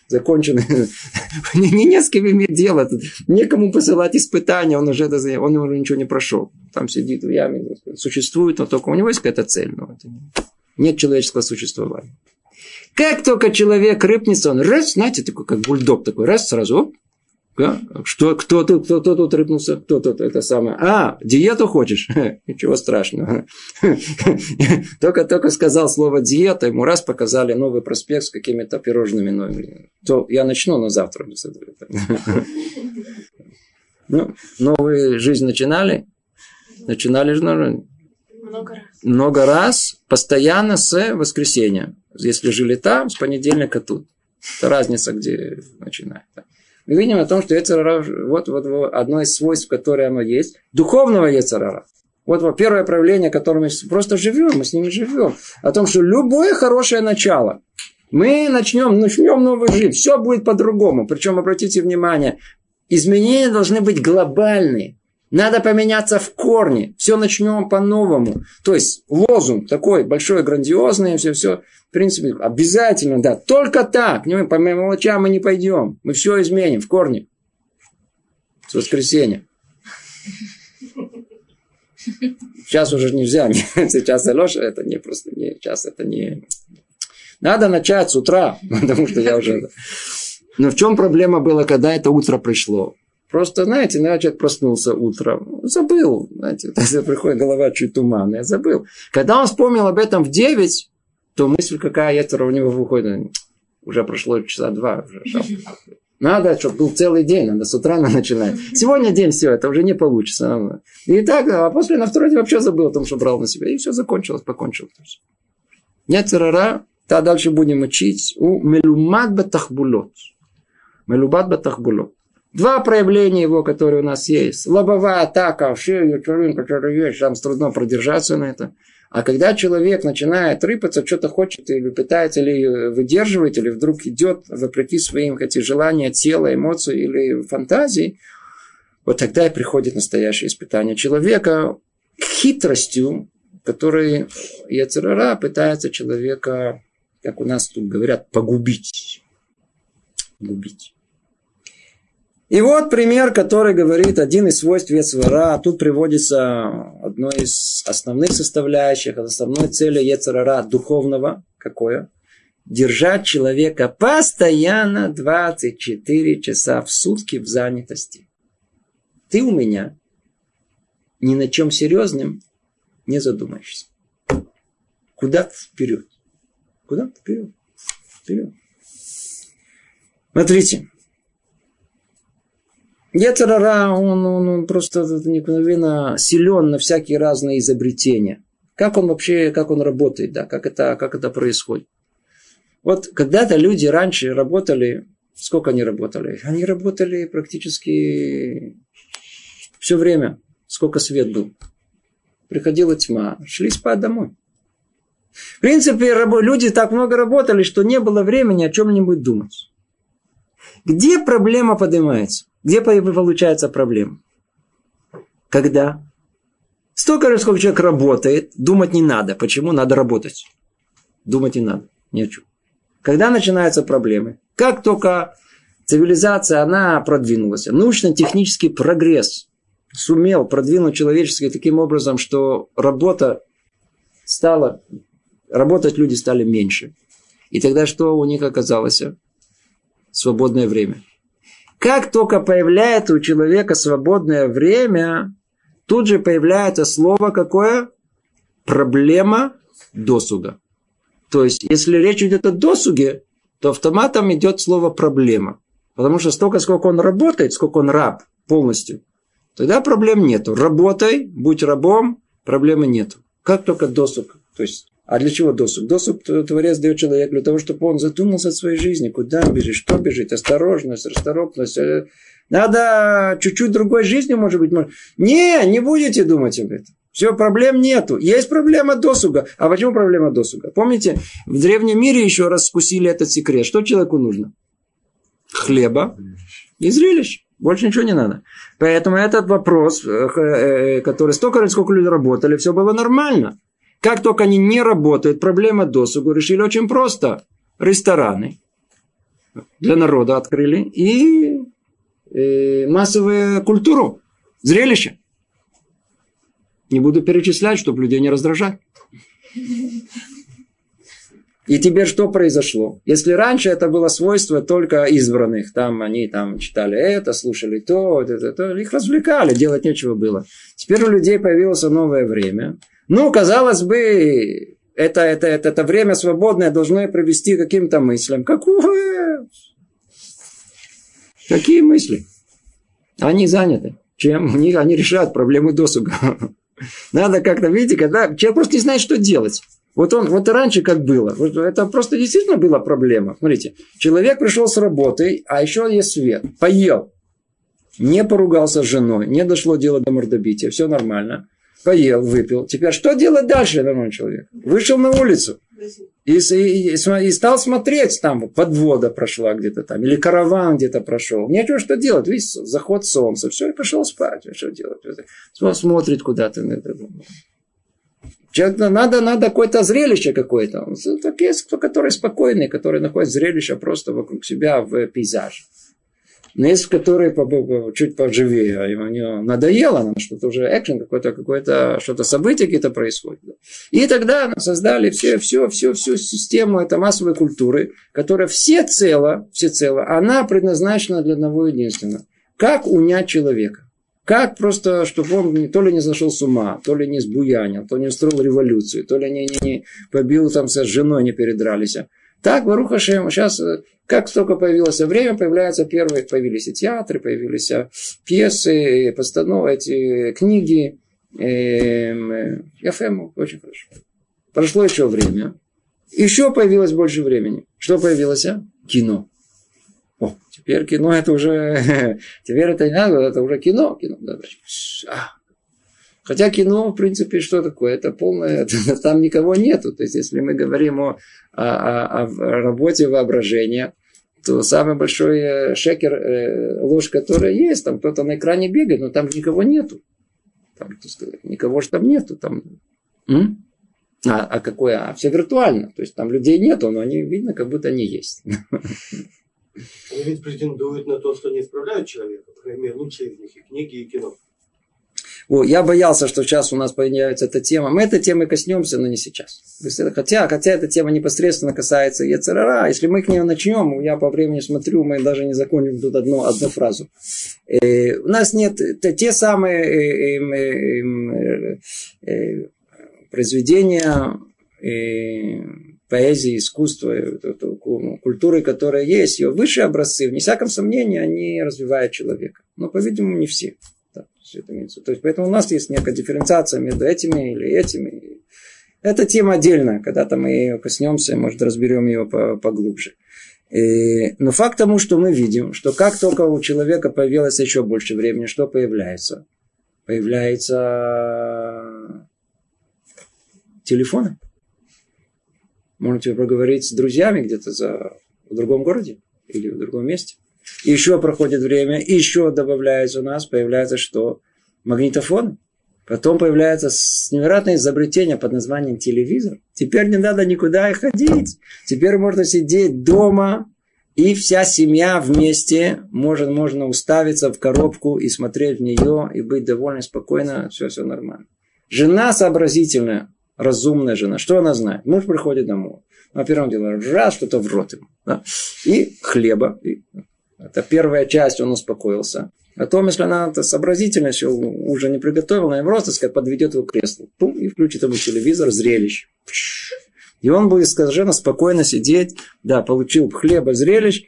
закончен. *laughs* не, не, не с кем иметь дело. Некому посылать испытания, он уже, он уже ничего не прошел. Там сидит в яме, существует, но только у него есть какая-то цель. Но это нет человеческого существования. Как только человек рыпнется, он раз, знаете, такой, как бульдог такой, раз, сразу, оп? Что, кто, кто, кто, кто тут рыпнулся? Кто тут это самое? А, диету хочешь? *laughs* Ничего страшного. *laughs* только, только сказал слово диета, ему раз показали новый проспект с какими-то пирожными новыми. То я начну, но завтра. *laughs* ну, новую жизнь начинали? Начинали же, много раз. Много раз, постоянно с воскресенья. Если жили там, с понедельника тут. Это разница, где начинает. Мы видим о том, что Ецарара, вот, вот, одно из свойств, которое оно есть, духовного Ецарара. Вот, вот первое проявление, которым мы просто живем, мы с ними живем. О том, что любое хорошее начало, мы начнем, начнем новую жизнь, все будет по-другому. Причем, обратите внимание, изменения должны быть глобальные. Надо поменяться в корне. Все начнем по-новому. То есть лозунг такой большой, грандиозный, все, все. В принципе, обязательно, да. Только так. Не, по мелочам мы не пойдем. Мы все изменим в корне. С воскресенья. Сейчас уже нельзя. *laughs* Сейчас Алеша, это не просто не. Сейчас это не. Надо начать с утра, *laughs* потому что я уже. Но в чем проблема была, когда это утро пришло? Просто, знаете, иногда человек проснулся утром, забыл, знаете, приходит голова чуть туманная, забыл. Когда он вспомнил об этом в 9, то мысль какая ятера у него выходит, уже прошло часа два. Уже надо, чтобы был целый день, надо с утра начинать. Сегодня день, все, это уже не получится. И так, а после на второй день вообще забыл о том, что брал на себя. И все закончилось, покончилось. Нет царара, то дальше будем учить у мелумат батахбулот. Мелубат батахбулот. Два проявления его, которые у нас есть. Лобовая атака, шею, который есть, там трудно продержаться на это. А когда человек начинает рыпаться, что-то хочет или пытается, или выдерживает, или вдруг идет вопреки своим хотя желания тела, эмоций или фантазий, вот тогда и приходит настоящее испытание человека хитростью, которой Яцерара пытается человека, как у нас тут говорят, погубить. Погубить. И вот пример, который говорит один из свойств Ецвара. Тут приводится одно из основных составляющих, основной цели Ецвара духовного. Какое? Держать человека постоянно 24 часа в сутки в занятости. Ты у меня ни на чем серьезным не задумаешься. Куда вперед? Куда вперед? Вперед. Смотрите, Ецерара, он, он, он просто необыкновенно силен на всякие разные изобретения. Как он вообще, как он работает, да, как это, как это происходит. Вот когда-то люди раньше работали, сколько они работали? Они работали практически все время, сколько свет был. Приходила тьма, шли спать домой. В принципе, люди так много работали, что не было времени о чем-нибудь думать. Где проблема поднимается? Где получается проблема? Когда? Столько же, сколько человек работает, думать не надо. Почему? Надо работать. Думать не надо. Ни о чем. Когда начинаются проблемы? Как только цивилизация, она продвинулась. Научно-технический прогресс сумел продвинуть человеческий таким образом, что работа стала, работать люди стали меньше. И тогда что у них оказалось? Свободное время. Как только появляется у человека свободное время, тут же появляется слово какое? Проблема досуга. То есть, если речь идет о досуге, то автоматом идет слово проблема. Потому что столько, сколько он работает, сколько он раб полностью, тогда проблем нету. Работай, будь рабом, проблемы нету. Как только досуг. То есть, а для чего досуг? Досуг Творец дает человеку для того, чтобы он задумался о своей жизни. Куда бежит, что бежит, осторожность, расторопность. Э, надо чуть-чуть другой жизни, может быть. Может... Не, не будете думать об этом. Все, проблем нету. Есть проблема досуга. А почему проблема досуга? Помните, в древнем мире еще раз скусили этот секрет. Что человеку нужно? Хлеба и зрелищ. Больше ничего не надо. Поэтому этот вопрос, э, э, который столько, сколько люди работали, все было нормально. Как только они не работают, проблема досугу решили очень просто. Рестораны для народа открыли и э, массовую культуру, зрелище. Не буду перечислять, чтобы людей не раздражать. И теперь что произошло? Если раньше это было свойство только избранных, там они там читали это, слушали то, это, то, их развлекали, делать нечего было. Теперь у людей появилось новое время. Ну, казалось бы, это, это, это, это время свободное должно провести каким-то мыслям. Какое? Какие мысли? Они заняты. Чем? Они, они решают проблемы досуга. *laughs* Надо как-то, видите, когда человек просто не знает, что делать. Вот он, вот раньше как было. Это просто действительно была проблема. Смотрите, человек пришел с работы, а еще есть свет. Поел. Не поругался с женой, не дошло дело до мордобития, все нормально. Поел, выпил. Теперь что делать дальше, нормальный человек? Вышел на улицу. И, и, и, стал смотреть, там подвода прошла где-то там, или караван где-то прошел. Нечего что делать, видишь, заход солнца, все, и пошел спать. Что делать? Смотрит куда-то. Человек, надо, надо какое-то зрелище какое-то. Такие, которые спокойные, которые находят зрелище просто вокруг себя в пейзаже. Но есть, которые чуть поживее, а ему надоело, нам что-то уже экшен какой-то, какое-то что-то событие какие-то происходит. И тогда создали все, все, все, всю систему этой массовой культуры, которая все цело, все цело, она предназначена для одного единственного. Как унять человека? Как просто, чтобы он то ли не зашел с ума, то ли не сбуянил, то ли не устроил революцию, то ли не, не, не побил там с женой, не передрались. Так, Баруха Шем, сейчас, э, как только появилось время, появляются первые, появились и театры, появились э, пьесы, постановки, эти книги. Эм, Яфему, очень хорошо. Прошло еще время. Еще появилось больше времени. Что появилось? Кино. О, теперь кино это уже, *laughs* теперь это не надо, это уже кино. кино а. Хотя кино, в принципе, что такое? Это полное, *laughs* там никого нету. То есть, если мы говорим о, о, о работе воображения, то самый большой э, шекер, э, ложь, которая есть, там кто-то на экране бегает, но там никого нету. Там, сказать, никого же там нету. Там, а, а какое? А все виртуально. То есть там людей нету, но они видно, как будто они есть.
Они ведь претендуют на то, что не исправляют человека. По крайней мере, лучшие из них и книги, и кино.
О, я боялся, что сейчас у нас появится эта тема. Мы этой темы коснемся, но не сейчас. Хотя, хотя эта тема непосредственно касается Ецерара. Если мы к ней начнем, я по времени смотрю, мы даже не закончим тут одну, одну фразу. Э, у нас нет это те самые э, э, э, э, произведения э, поэзии, искусства, культуры, которая есть, ее высшие образцы, вне всяком сомнении, они развивают человека. Но, по-видимому, не все. Все это имеется. То есть, поэтому у нас есть некая дифференциация между этими или этими. Это тема отдельная. Когда-то мы ее коснемся, может, разберем ее поглубже. Но факт тому, что мы видим, что как только у человека появилось еще больше времени, что появляется? Появляется телефоны. Можете поговорить с друзьями где-то за, в другом городе или в другом месте. Еще проходит время, еще добавляется у нас, появляется что? Магнитофоны. Потом появляется невероятное изобретение под названием телевизор. Теперь не надо никуда и ходить. Теперь можно сидеть дома, и вся семья вместе может, можно уставиться в коробку и смотреть в нее, и быть довольно спокойно, все, все нормально. Жена сообразительная, разумная жена. Что она знает? Муж приходит домой. На первом деле, раз что-то в рот ему. Да? И хлеба. И это первая часть, он успокоился. А то, если она -то сообразительно еще уже не приготовила, она просто сказать, подведет его к креслу. Пум, и включит ему телевизор, зрелищ. И он будет совершенно спокойно сидеть. Да, получил хлеба, зрелищ.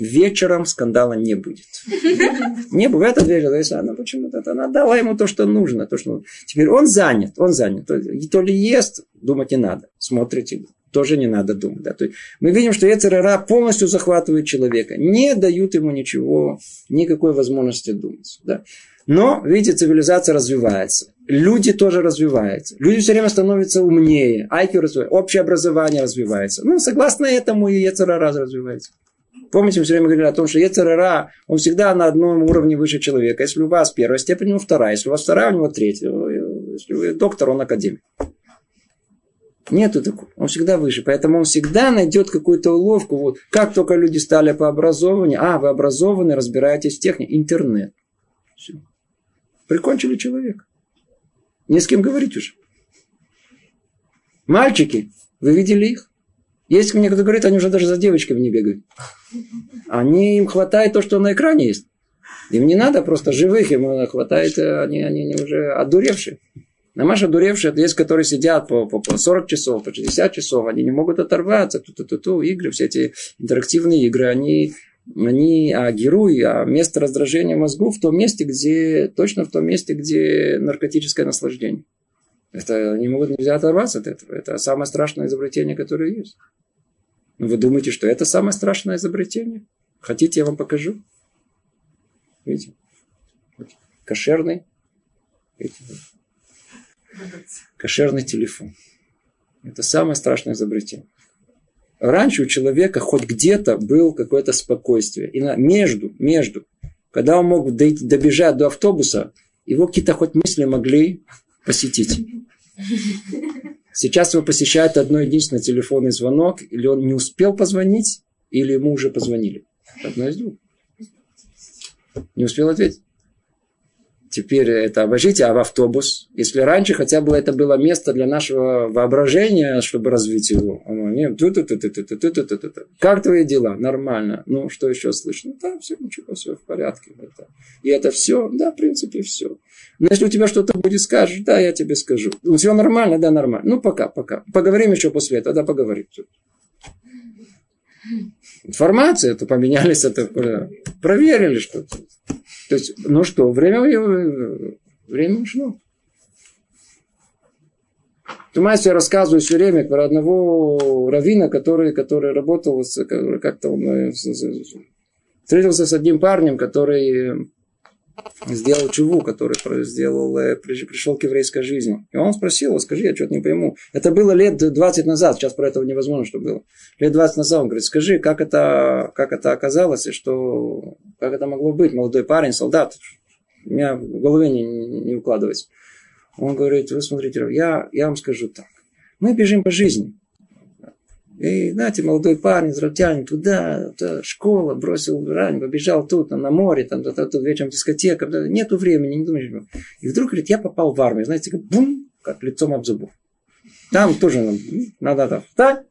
Вечером скандала не будет. Не. В этот вечер, если она почему-то она дала ему то, что нужно. То, что... Теперь он занят, он занят. То ли ест, думать не надо. Смотрите, тоже не надо думать. Да? То есть мы видим, что Ецерара полностью захватывает человека. Не дают ему ничего, никакой возможности думать. Да? Но, видите, цивилизация развивается. Люди тоже развиваются. Люди все время становятся умнее. Айки развивается. Общее образование развивается. Ну, согласно этому и Ецерара развивается. Помните, мы все время говорили о том, что Ецерара, он всегда на одном уровне выше человека. Если у вас первая степень, у него вторая. Если у вас вторая, у него третья. Если вы доктор, он академик. Нету такого. Он всегда выше. Поэтому он всегда найдет какую-то уловку. Вот как только люди стали по образованию. А, вы образованы, разбираетесь в технике. Интернет. Все. Прикончили человека. Не с кем говорить уже. Мальчики, вы видели их? Есть мне кто говорит, они уже даже за девочками не бегают. Они им хватает то, что на экране есть. Им не надо просто живых, им хватает, они, они, уже одуревшие. Намаш одуревшие, это есть, которые сидят по, по, по 40 часов, по 60 часов, они не могут оторваться, ту-ту-ту-ту, игры, все эти интерактивные игры, они, они а герой, а место раздражения мозгу в том месте, где, точно в том месте, где наркотическое наслаждение. Это не могут нельзя оторваться от этого. Это самое страшное изобретение, которое есть. Но вы думаете, что это самое страшное изобретение? Хотите, я вам покажу? Видите? Кошерный. Видите? Кошерный телефон. Это самое страшное изобретение. Раньше у человека хоть где-то был какое-то спокойствие. И на, между, между, когда он мог добежать до автобуса, его какие-то хоть мысли могли посетить. Сейчас его посещает одно единственное телефонный звонок, или он не успел позвонить, или ему уже позвонили. Одно из двух. Не успел ответить теперь это обожите, а в автобус. Если раньше хотя бы это было место для нашего воображения, чтобы развить его. Как твои дела? Нормально. Ну, что еще слышно? Да, все, ничего, все в порядке. Это. И это все? Да, в принципе, все. Но если у тебя что-то будет, скажешь, да, я тебе скажу. Ну, все нормально? Да, нормально. Ну, пока, пока. Поговорим еще после этого, да, поговорим. Информация, это поменялись, это проверили что-то. То есть, ну что, время, время ушло. Тумайс я рассказываю все время про одного равина, который, который работал, как-то он э, встретился с одним парнем, который сделал чуву, который сделал, э, пришел к еврейской жизни. И он спросил его, скажи, я что-то не пойму. Это было лет 20 назад, сейчас про это невозможно, что было. Лет 20 назад он говорит, скажи, как это, как это оказалось, и что, как это могло быть, молодой парень, солдат. У меня в голове не, не, укладывается. Он говорит, вы смотрите, я, я вам скажу так. Мы бежим по жизни. И, знаете, молодой парень, израильтянин, туда, туда, школа, бросил рань, побежал тут, на море, там, тут, тут вечером дискотека, нету времени, не думаешь. И вдруг, говорит, я попал в армию, знаете, как бум, как лицом об зубов. Там тоже надо там встать.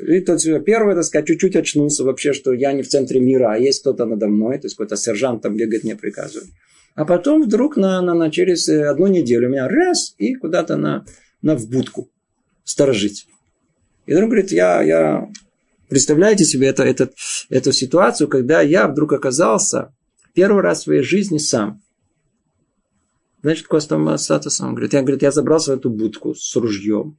И тот первый, так сказать, чуть-чуть очнулся вообще, что я не в центре мира, а есть кто-то надо мной, то есть какой-то сержант там бегает, мне приказывает. А потом вдруг на, на, на через одну неделю меня раз и куда-то на на в будку сторожить. И он говорит, я, я... Представляете себе это, это, эту ситуацию, когда я вдруг оказался первый раз в своей жизни сам. Значит, статус. Он говорит, я, говорит, я забрался в эту будку с ружьем.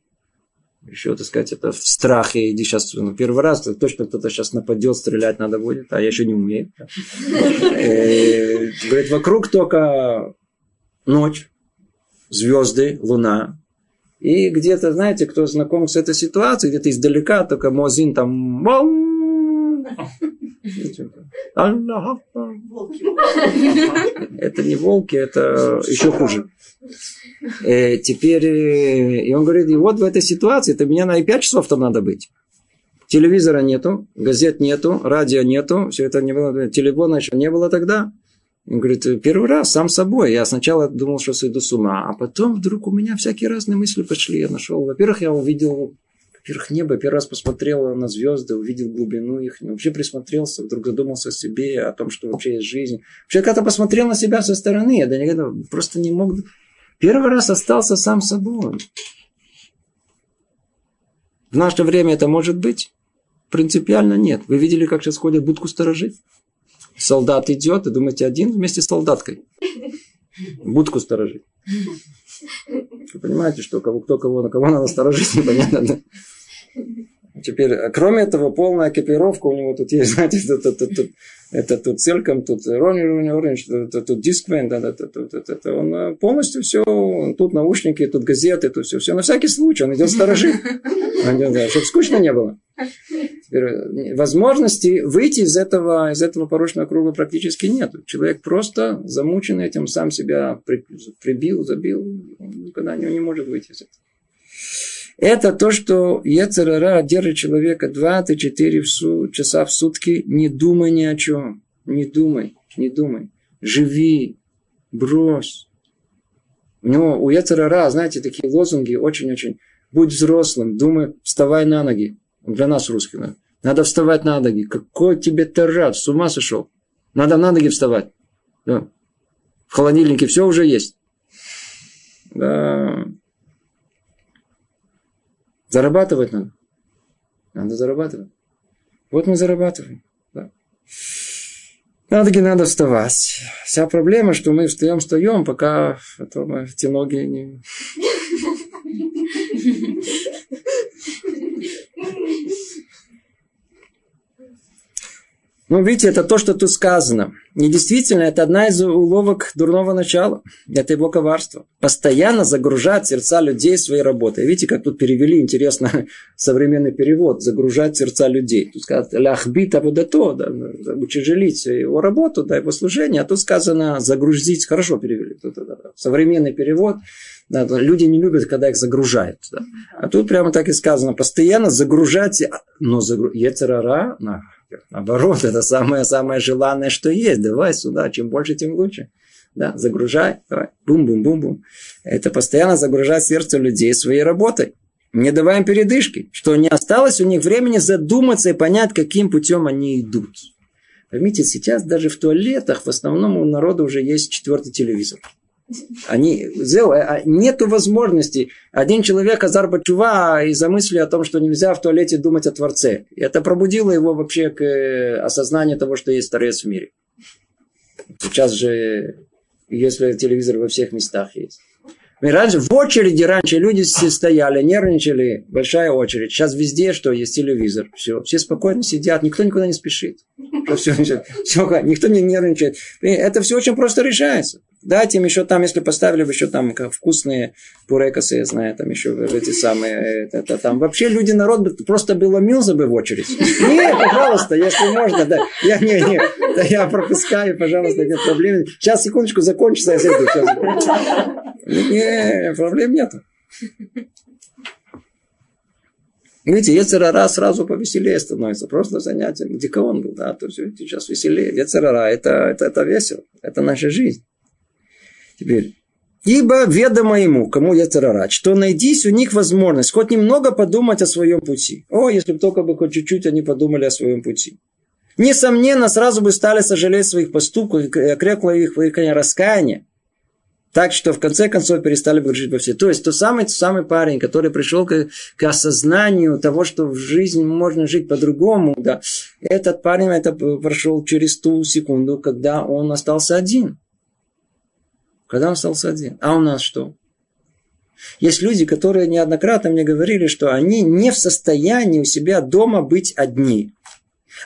Еще, так сказать, это в страхе. Иди сейчас, ну, первый раз, точно кто-то сейчас нападет, стрелять надо будет, а я еще не умею. *laughs* Э, говорит, вокруг только ночь, звезды, луна. И где-то, знаете, кто знаком с этой ситуацией, где-то издалека только Мозин там это не волки, это еще хуже. Э, теперь, э, и он говорит, и вот в этой ситуации, это меня на 5 часов там надо быть. Телевизора нету, газет нету, радио нету, все это не было, телефона еще не было тогда. Он говорит, первый раз, сам собой. Я сначала думал, что сойду с ума, а потом вдруг у меня всякие разные мысли пошли. Я нашел, во-первых, я увидел во-первых, небо, первый раз посмотрел на звезды, увидел глубину их, вообще присмотрелся, вдруг задумался о себе, о том, что вообще есть жизнь. Вообще, когда посмотрел на себя со стороны, я до никогда просто не мог... Первый раз остался сам собой. В наше время это может быть? Принципиально нет. Вы видели, как сейчас ходят будку сторожить? Солдат идет, и думаете, один вместе с солдаткой. Будку сторожить. Вы понимаете, что кого, кто кого, на кого надо сторожить, *laughs* непонятно. Да? Теперь, кроме этого, полная экипировка у него тут есть, *laughs* знаете, тут, тут, тут, тут, это тут целиком, тут Ронни Оранж, тут, тут Дисквен, да, да, тут, тут, тут, он э, полностью все, тут наушники, тут газеты, тут все, все, на всякий случай, он идет сторожить, чтобы скучно не было. Теперь, э, возможности выйти из этого, из этого порочного круга практически нет. Человек просто замучен этим, сам себя прибил, забил, он никогда не, не может выйти из этого. Это то, что Ецерара держит человека 24 часа в сутки. Не думай ни о чем. Не думай, не думай. Живи, брось. У него, у Ецерара, знаете, такие лозунги очень-очень. Будь взрослым, думай, вставай на ноги. Для нас, русских, надо вставать на ноги. Какой тебе тарат, с ума сошел. Надо на ноги вставать. Да. В холодильнике все уже есть. Да. Зарабатывать надо. Надо зарабатывать. Вот мы зарабатываем. Да. Надо надо вставать. Вся проблема, что мы встаем, встаем, пока потом эти ноги не... *laughs* Jesus. *laughs* Ну, видите, это то, что тут сказано. И действительно, это одна из уловок дурного начала. Это его коварство. Постоянно загружать сердца людей своей работой. Видите, как тут перевели, интересно, *laughs* современный перевод. Загружать сердца людей. Тут сказано, ляхбит абудато, да, утяжелить его работу, да, его служение. А тут сказано, загрузить. Хорошо перевели. Тут, да, да. Современный перевод. Да, люди не любят, когда их загружают. Да. А тут прямо так и сказано. Постоянно загружать, но загру... Ецерара, Наоборот, это самое-самое желанное, что есть. Давай сюда, чем больше, тем лучше. Да, загружай, давай, бум-бум-бум-бум. Это постоянно загружать сердце людей своей работой. Не давая им передышки, что не осталось у них времени задуматься и понять, каким путем они идут. Поймите, сейчас даже в туалетах в основном у народа уже есть четвертый телевизор. Они, а, а нету возможности. Один человек Азар Бачува из-за мысли о том, что нельзя в туалете думать о Творце. Это пробудило его вообще к э, осознанию того, что есть Творец в мире. Сейчас же, если телевизор во всех местах есть. И раньше, в очереди раньше люди стояли, нервничали, большая очередь. Сейчас везде, что есть телевизор, все, все спокойно сидят, никто никуда не спешит. Все, все, все, никто не нервничает. Это все очень просто решается. Дайте им еще там, если поставили бы еще там вкусные пурекасы, я знаю, там еще эти самые, это, там. Вообще люди, народ просто бы ломился бы в очередь. Нет, пожалуйста, если можно, да. Я, не, не, да я пропускаю, пожалуйста, нет проблем. Сейчас, секундочку, закончится, я зайду. Не, проблем нету. Видите, Ецерара сразу повеселее становится. Просто занятие. Где он был, да, то все сейчас веселее. Ецерара это, это, это весело. Это наша жизнь. Теперь. Ибо ведомо ему, кому я царарать, что найдись у них возможность хоть немного подумать о своем пути. О, если бы только бы хоть чуть-чуть они подумали о своем пути. Несомненно, сразу бы стали сожалеть своих поступков, окрекло их, их раскаяние. Так что в конце концов перестали бы жить во все. То есть тот самый, тот самый парень, который пришел к, к осознанию того, что в жизни можно жить по-другому, да, этот парень это прошел через ту секунду, когда он остался один. Когда он остался один. А у нас что? Есть люди, которые неоднократно мне говорили, что они не в состоянии у себя дома быть одни.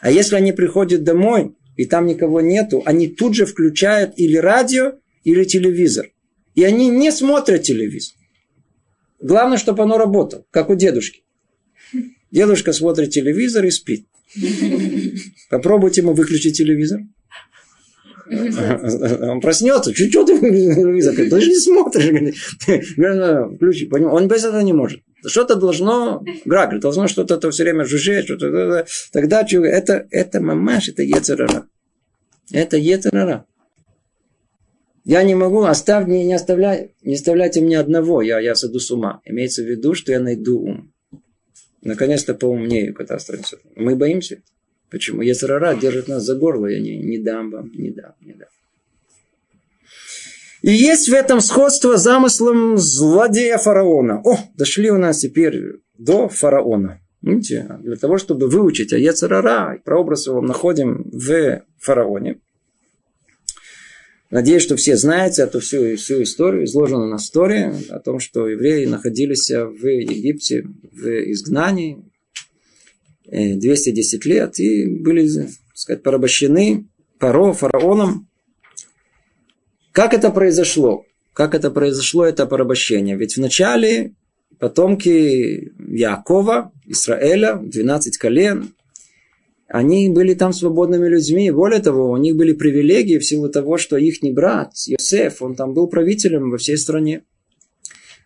А если они приходят домой, и там никого нету, они тут же включают или радио, или телевизор. И они не смотрят телевизор. Главное, чтобы оно работало, как у дедушки. Дедушка смотрит телевизор и спит. Попробуйте ему выключить телевизор. Он проснется, что, что ты телевизор? Ты же не смотришь. Включи, Он без этого не может. Что-то должно, грак, должно что-то то все время жужжать, что-то, тогда это, это мамаш, это ецерара. Это ецерара. Я не могу, оставь, не, не, оставляй, не оставляйте мне одного, я, я сойду с ума. Имеется в виду, что я найду ум. Наконец-то поумнею катастрофе. Мы боимся. Почему? Если рара держит нас за горло, я не, не дам вам, не дам, не дам. И есть в этом сходство с замыслом злодея фараона. О, дошли у нас теперь до фараона. Видите, для того, чтобы выучить Аяцерара, прообраз его находим в фараоне. Надеюсь, что все знаете эту всю, всю историю, изложена на истории о том, что евреи находились в Египте в изгнании 210 лет и были, так сказать, порабощены Паро, фараоном. Как это произошло? Как это произошло, это порабощение? Ведь вначале потомки Якова, Израиля, 12 колен, они были там свободными людьми. Более того, у них были привилегии в силу того, что их брат, Йосеф, он там был правителем во всей стране.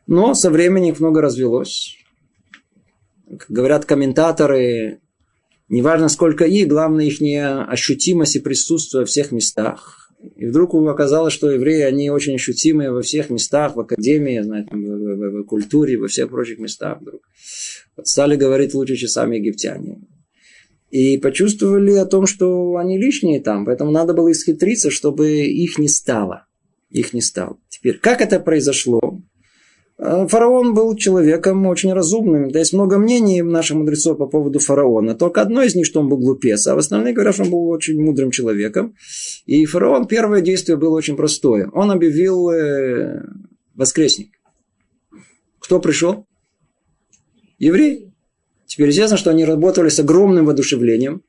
Но со временем много развелось. Как говорят комментаторы, неважно сколько их, главное их ощутимость и присутствие во всех местах. И вдруг оказалось, что евреи, они очень ощутимые во всех местах, в академии, знаете, в, в, в, в культуре, во всех прочих местах вдруг. Вот стали говорить лучше, чем сами египтяне. И почувствовали о том, что они лишние там. Поэтому надо было исхитриться, чтобы их не стало. Их не стало. Теперь, как это произошло? А, фараон был человеком очень разумным. Да есть много мнений наших мудрецов по поводу фараона. Только одно из них, что он был глупец, а в остальные говорят, что он был очень мудрым человеком. И фараон, первое действие было очень простое. Он объявил э, воскресник. Кто пришел? Еврей. Теперь известно, что они работали с огромным воодушевлением.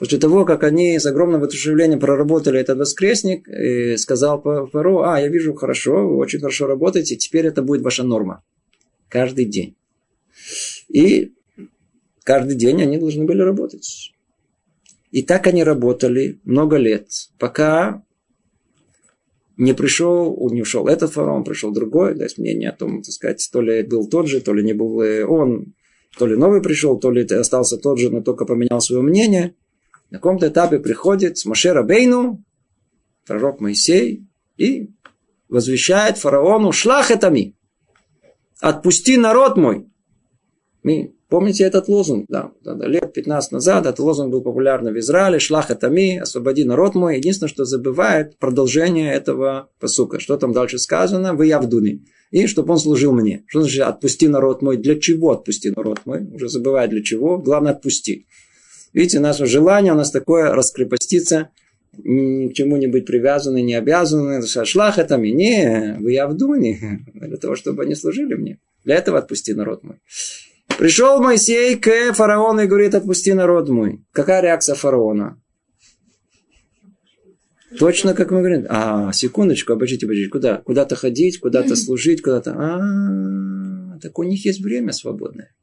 После того, как они с огромным воодушевлением проработали этот воскресник, и сказал Фаро, а, я вижу хорошо, вы очень хорошо работаете, теперь это будет ваша норма. Каждый день. И каждый день они должны были работать. И так они работали много лет, пока не пришел, не ушел этот фараон, пришел другой, да, есть мнение о том, так сказать, то ли был тот же, то ли не был он, то ли новый пришел, то ли остался тот же, но только поменял свое мнение. На каком-то этапе приходит с Машера Бейну, пророк Моисей, и возвещает фараону шлахетами. Отпусти народ мой. Мы, помните этот лозунг? Да, да, лет 15 назад этот лозунг был популярен в Израиле. Шлахетами, освободи народ мой. Единственное, что забывает продолжение этого посука. Что там дальше сказано? Вы явдуны и чтобы он служил мне. Что значит отпусти народ мой? Для чего отпусти народ мой? Уже забывает для чего. Главное отпусти. Видите, наше желание у нас такое раскрепоститься, к чему не быть привязаны, не обязаны. Шлах это мне, вы я в дуне, *laughs* для того, чтобы они служили мне. Для этого отпусти народ мой. Пришел Моисей к фараону и говорит, отпусти народ мой. Какая реакция фараона? Точно, как мы говорим. А, секундочку, обождите, обождите. Куда? Куда-то ходить, куда-то служить, куда-то... А, так у них есть время свободное.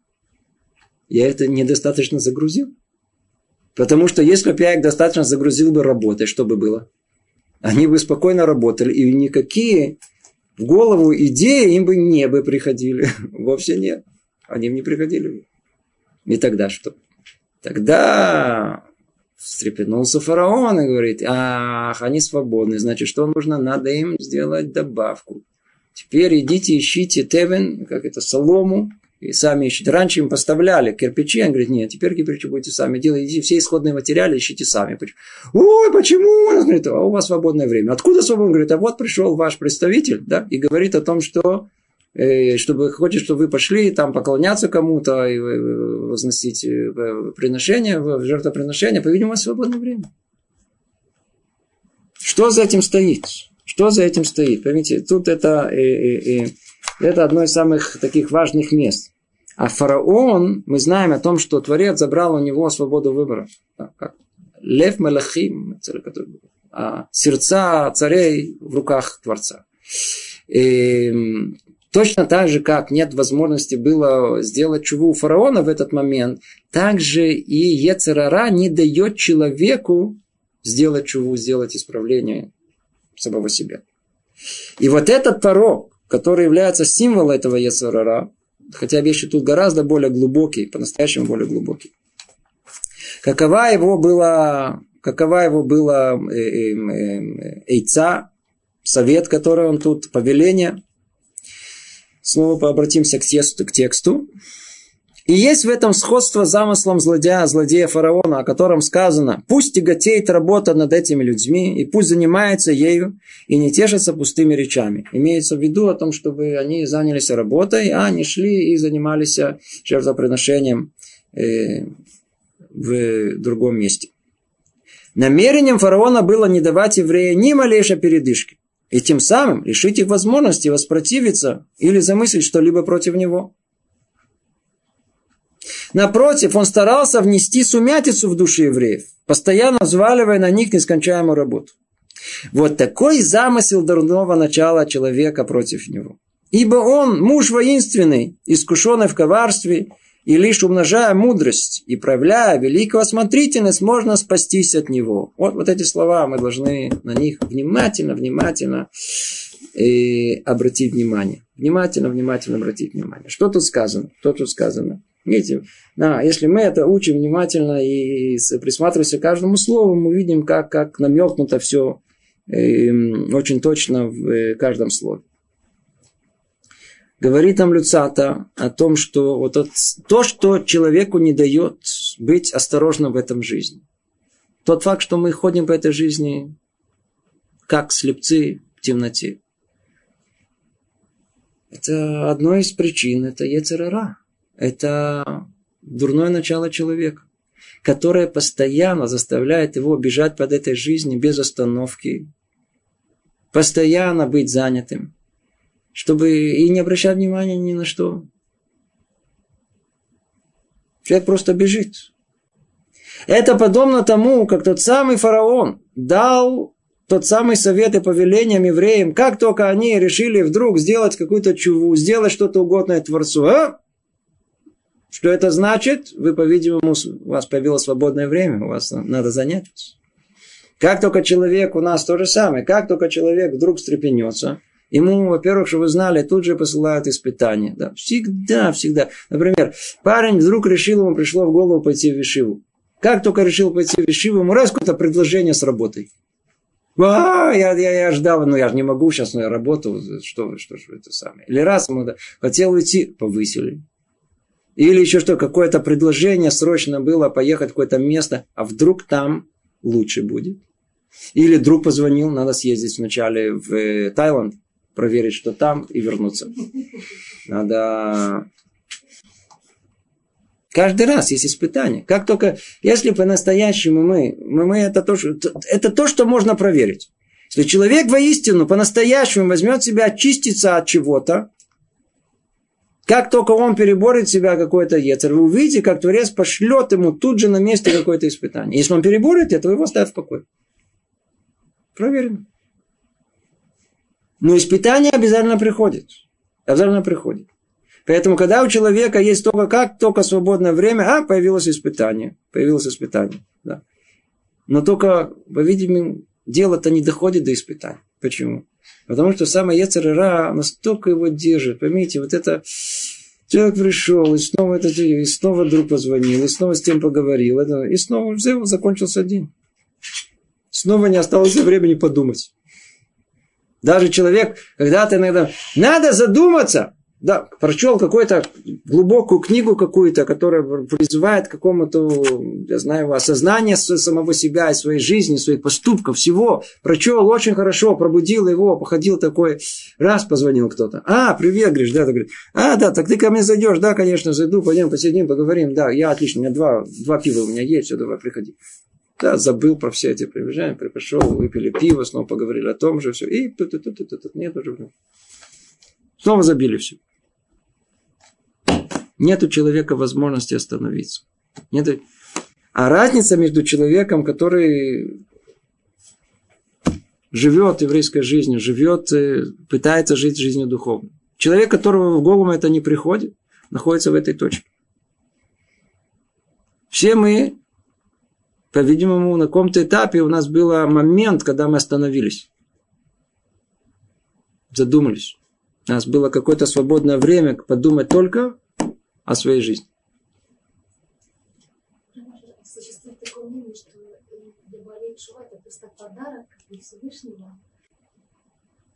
Я это недостаточно загрузил. Потому что если бы я их достаточно загрузил бы работой, что бы было? Они бы спокойно работали, и никакие в голову идеи им бы не бы приходили. *laughs* Вовсе нет. Они им не приходили. И тогда что? Тогда Встрепенулся фараон и говорит, ах, они свободны, значит, что нужно? Надо им сделать добавку. Теперь идите, ищите тевен, как это, солому, и сами ищите. Раньше им поставляли кирпичи, он говорит, нет, теперь кирпичи будете сами делать, идите все исходные материалы ищите сами. Ой, почему? Он говорит, а у вас свободное время. Откуда свободное? Он говорит, а вот пришел ваш представитель, да, и говорит о том, что Э, чтобы хочет, чтобы вы пошли там поклоняться кому-то и возносить э, приношение, жертвоприношение, по-видимому, свободное время. Что за этим стоит? Что за этим стоит? Поймите, тут это, э, э, э, это одно из самых таких важных мест. А фараон, мы знаем о том, что Творец забрал у него свободу выбора. Лев Малахим, а сердца царей в руках Творца. И точно так же, как нет возможности было сделать чуву у фараона в этот момент, также и Ецерара не дает человеку сделать чуву, сделать исправление самого себя. И вот этот порог, который является символом этого Ецерара, хотя вещи тут гораздо более глубокие, по-настоящему более глубокие. Какова его была, какова его была э, э, э, эйца, совет, который он тут, повеление. Снова обратимся к тексту. К тексту. И есть в этом сходство с замыслом злодея, злодея фараона, о котором сказано, пусть тяготеет работа над этими людьми, и пусть занимается ею, и не тешится пустыми речами. Имеется в виду о том, чтобы они занялись работой, а не шли и занимались жертвоприношением э, в другом месте. Намерением фараона было не давать евреям ни малейшей передышки, и тем самым лишить их возможности воспротивиться или замыслить что-либо против него. Напротив, он старался внести сумятицу в души евреев, постоянно взваливая на них нескончаемую работу. Вот такой замысел дурного начала человека против него. Ибо он муж воинственный, искушенный в коварстве, и лишь умножая мудрость и проявляя великую осмотрительность, можно спастись от него. Вот, вот эти слова мы должны на них внимательно, внимательно э, обратить внимание. Внимательно, внимательно обратить внимание. Что тут сказано? Что тут сказано? Видите, да, если мы это учим внимательно и присматриваемся к каждому слову, мы видим, как, как намекнуто все э, очень точно в э, каждом слове. Говорит нам Люцата о том, что вот то, что человеку не дает быть осторожным в этом жизни. Тот факт, что мы ходим по этой жизни как слепцы в темноте. Это одно из причин, это Ецерара это дурное начало человека, которое постоянно заставляет его бежать под этой жизнью без остановки, постоянно быть занятым, чтобы и не обращать внимания ни на что. Человек просто бежит. Это подобно тому, как тот самый фараон дал тот самый совет и повелением евреям, как только они решили вдруг сделать какую-то чуву, сделать что-то угодное Творцу, а? Что это значит? Вы, по-видимому, у вас появилось свободное время, у вас надо заняться. Как только человек, у нас то же самое, как только человек вдруг встрепенется, ему, во-первых, что вы знали, тут же посылают испытания. Да, всегда, всегда. Например, парень вдруг решил, ему пришло в голову пойти в Вишиву. Как только решил пойти в Вишиву, ему раз какое-то предложение с работой. А, я, я, я ждал, но я же не могу сейчас, но я работал, что что же это самое. Или раз ему да, хотел уйти, повысили. Или еще что, какое-то предложение срочно было поехать в какое-то место, а вдруг там лучше будет. Или друг позвонил, надо съездить вначале в э, Таиланд, проверить, что там, и вернуться. Надо... Каждый раз есть испытание. Как только, если по-настоящему мы, мы, мы это, то, это то, что можно проверить. Если человек воистину по-настоящему возьмет себя очиститься от чего-то, как только он переборет себя какой-то ецер, вы увидите, как Творец пошлет ему тут же на месте какое-то испытание. Если он переборет это, его оставят в покое. Проверено. Но испытание обязательно приходит. Обязательно приходит. Поэтому, когда у человека есть только как, только свободное время, а, появилось испытание. Появилось испытание. Да. Но только, по-видимому, дело-то не доходит до испытания. Почему? Потому что самая Ецерера настолько его держит. Поймите, вот это человек пришел, и снова, это, и снова друг позвонил, и снова с тем поговорил, и снова все, закончился день. Снова не осталось времени подумать. Даже человек, когда-то иногда надо задуматься, да, прочел какую-то глубокую книгу какую-то, которая призывает к какому-то, я знаю, осознанию самого себя и своей жизни, своих поступков, всего. Прочел очень хорошо, пробудил его, походил такой, раз позвонил кто-то. А, привет, говоришь, да, ты говоришь, а, да, так ты ко мне зайдешь, да, конечно, зайду, пойдем, посидим, поговорим, да, я отлично, у меня два, два пива у меня есть, все, давай, приходи. Да, забыл про все эти приближения, пришел, выпили пиво, снова поговорили о том же, все, и тут, тут, тут, тут, нет уже. Снова забили все. Нет у человека возможности остановиться. Нет. А разница между человеком, который живет еврейской жизнью, живет, э, пытается жить жизнью духовной. Человек, которого в голову это не приходит, находится в этой точке. Все мы, по-видимому, на каком-то этапе у нас был момент, когда мы остановились. Задумались. У нас было какое-то свободное время подумать только о своей жизни.
Существует такое мнение, что для болеет это просто подарок Всевышнего,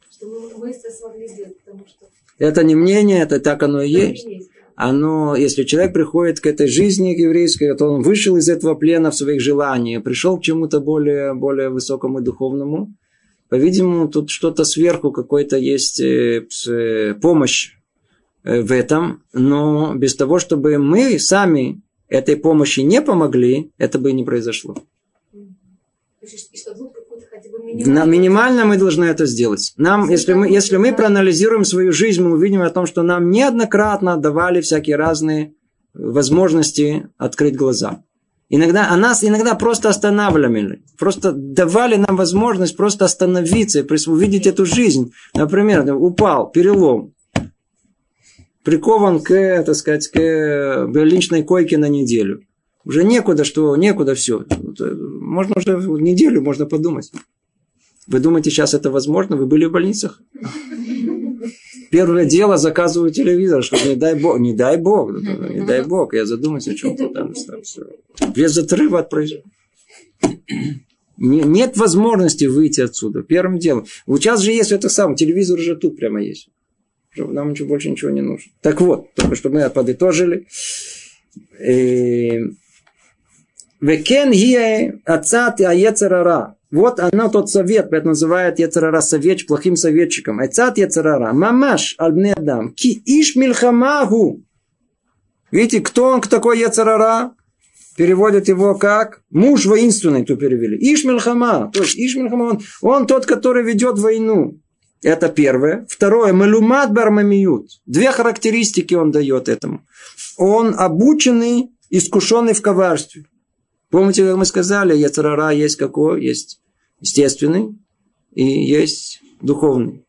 что мы, мы это смогли сделать, потому что...
Это не мнение, это так оно и есть. есть Оно, если человек приходит к этой жизни к еврейской, то он вышел из этого плена в своих желаниях, пришел к чему-то более, более высокому и духовному. По-видимому, тут что-то сверху, какой-то есть э, э, помощь в этом, но без того, чтобы мы сами этой помощи не помогли, это бы не произошло. На минимально мы должны это сделать. Нам, если мы, если мы проанализируем свою жизнь, мы увидим о том, что нам неоднократно давали всякие разные возможности открыть глаза. Иногда, а нас иногда просто останавливали. Просто давали нам возможность просто остановиться и увидеть эту жизнь. Например, упал, перелом. Прикован к, так сказать, к больничной койке на неделю. Уже некуда, что некуда все. Можно уже неделю можно подумать. Вы думаете, сейчас это возможно? Вы были в больницах? Первое дело заказываю телевизор, чтобы не дай бог, не дай бог, не дай бог, я задумаюсь о чем-то там. Без отрыва от производства. Нет возможности выйти отсюда. Первым делом. Вот сейчас же есть это самое, телевизор уже тут прямо есть. Нам ничего, больше ничего не нужно. Так вот, только чтобы мы подытожили. Векен хие ацат аяцерара. Вот она тот совет, поэтому называют Яцерара совет плохим советчиком. Айцат Яцерара. Мамаш альбне адам. Ки иш мильхамаху. Видите, кто он такой Яцерара? Переводят его как муж воинственный, то перевели. Иш. То есть Иш он, он тот, который ведет войну. Это первое. Второе. Малюмат бармамиют. Две характеристики он дает этому. Он обученный, искушенный в коварстве. Помните, как мы сказали, Яцерара есть какой? Есть естественный и есть духовный.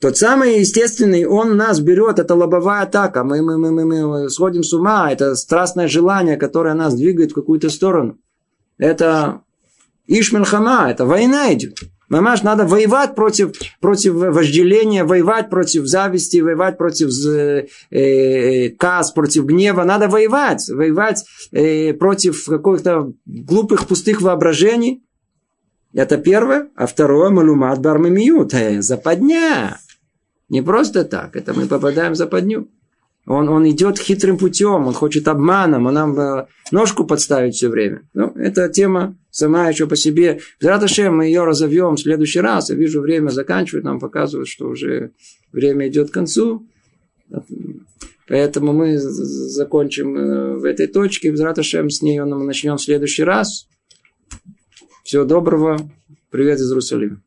Тот самый естественный, он нас берет, это лобовая атака. Мы, мы, мы, мы, мы сходим с ума, это страстное желание, которое нас двигает в какую-то сторону. Это Ишмельхама, это война идет. Мамаш, надо воевать против, против вожделения, воевать против зависти, воевать против э, э, каз, против гнева. Надо воевать, воевать э, против каких-то глупых, пустых воображений. Это первое. А второе, малумат бармамиют. Э, западня. Не просто так. Это мы попадаем в западню. Он, он идет хитрым путем, он хочет обманом, он нам э, ножку подставить все время. Ну, это тема сама еще по себе. Зраташем мы ее разовьем в следующий раз. Я вижу, время заканчивает, нам показывает, что уже время идет к концу. Поэтому мы закончим э, в этой точке. Зраташем с ней мы начнем в следующий раз. Всего доброго. Привет из Иерусалима.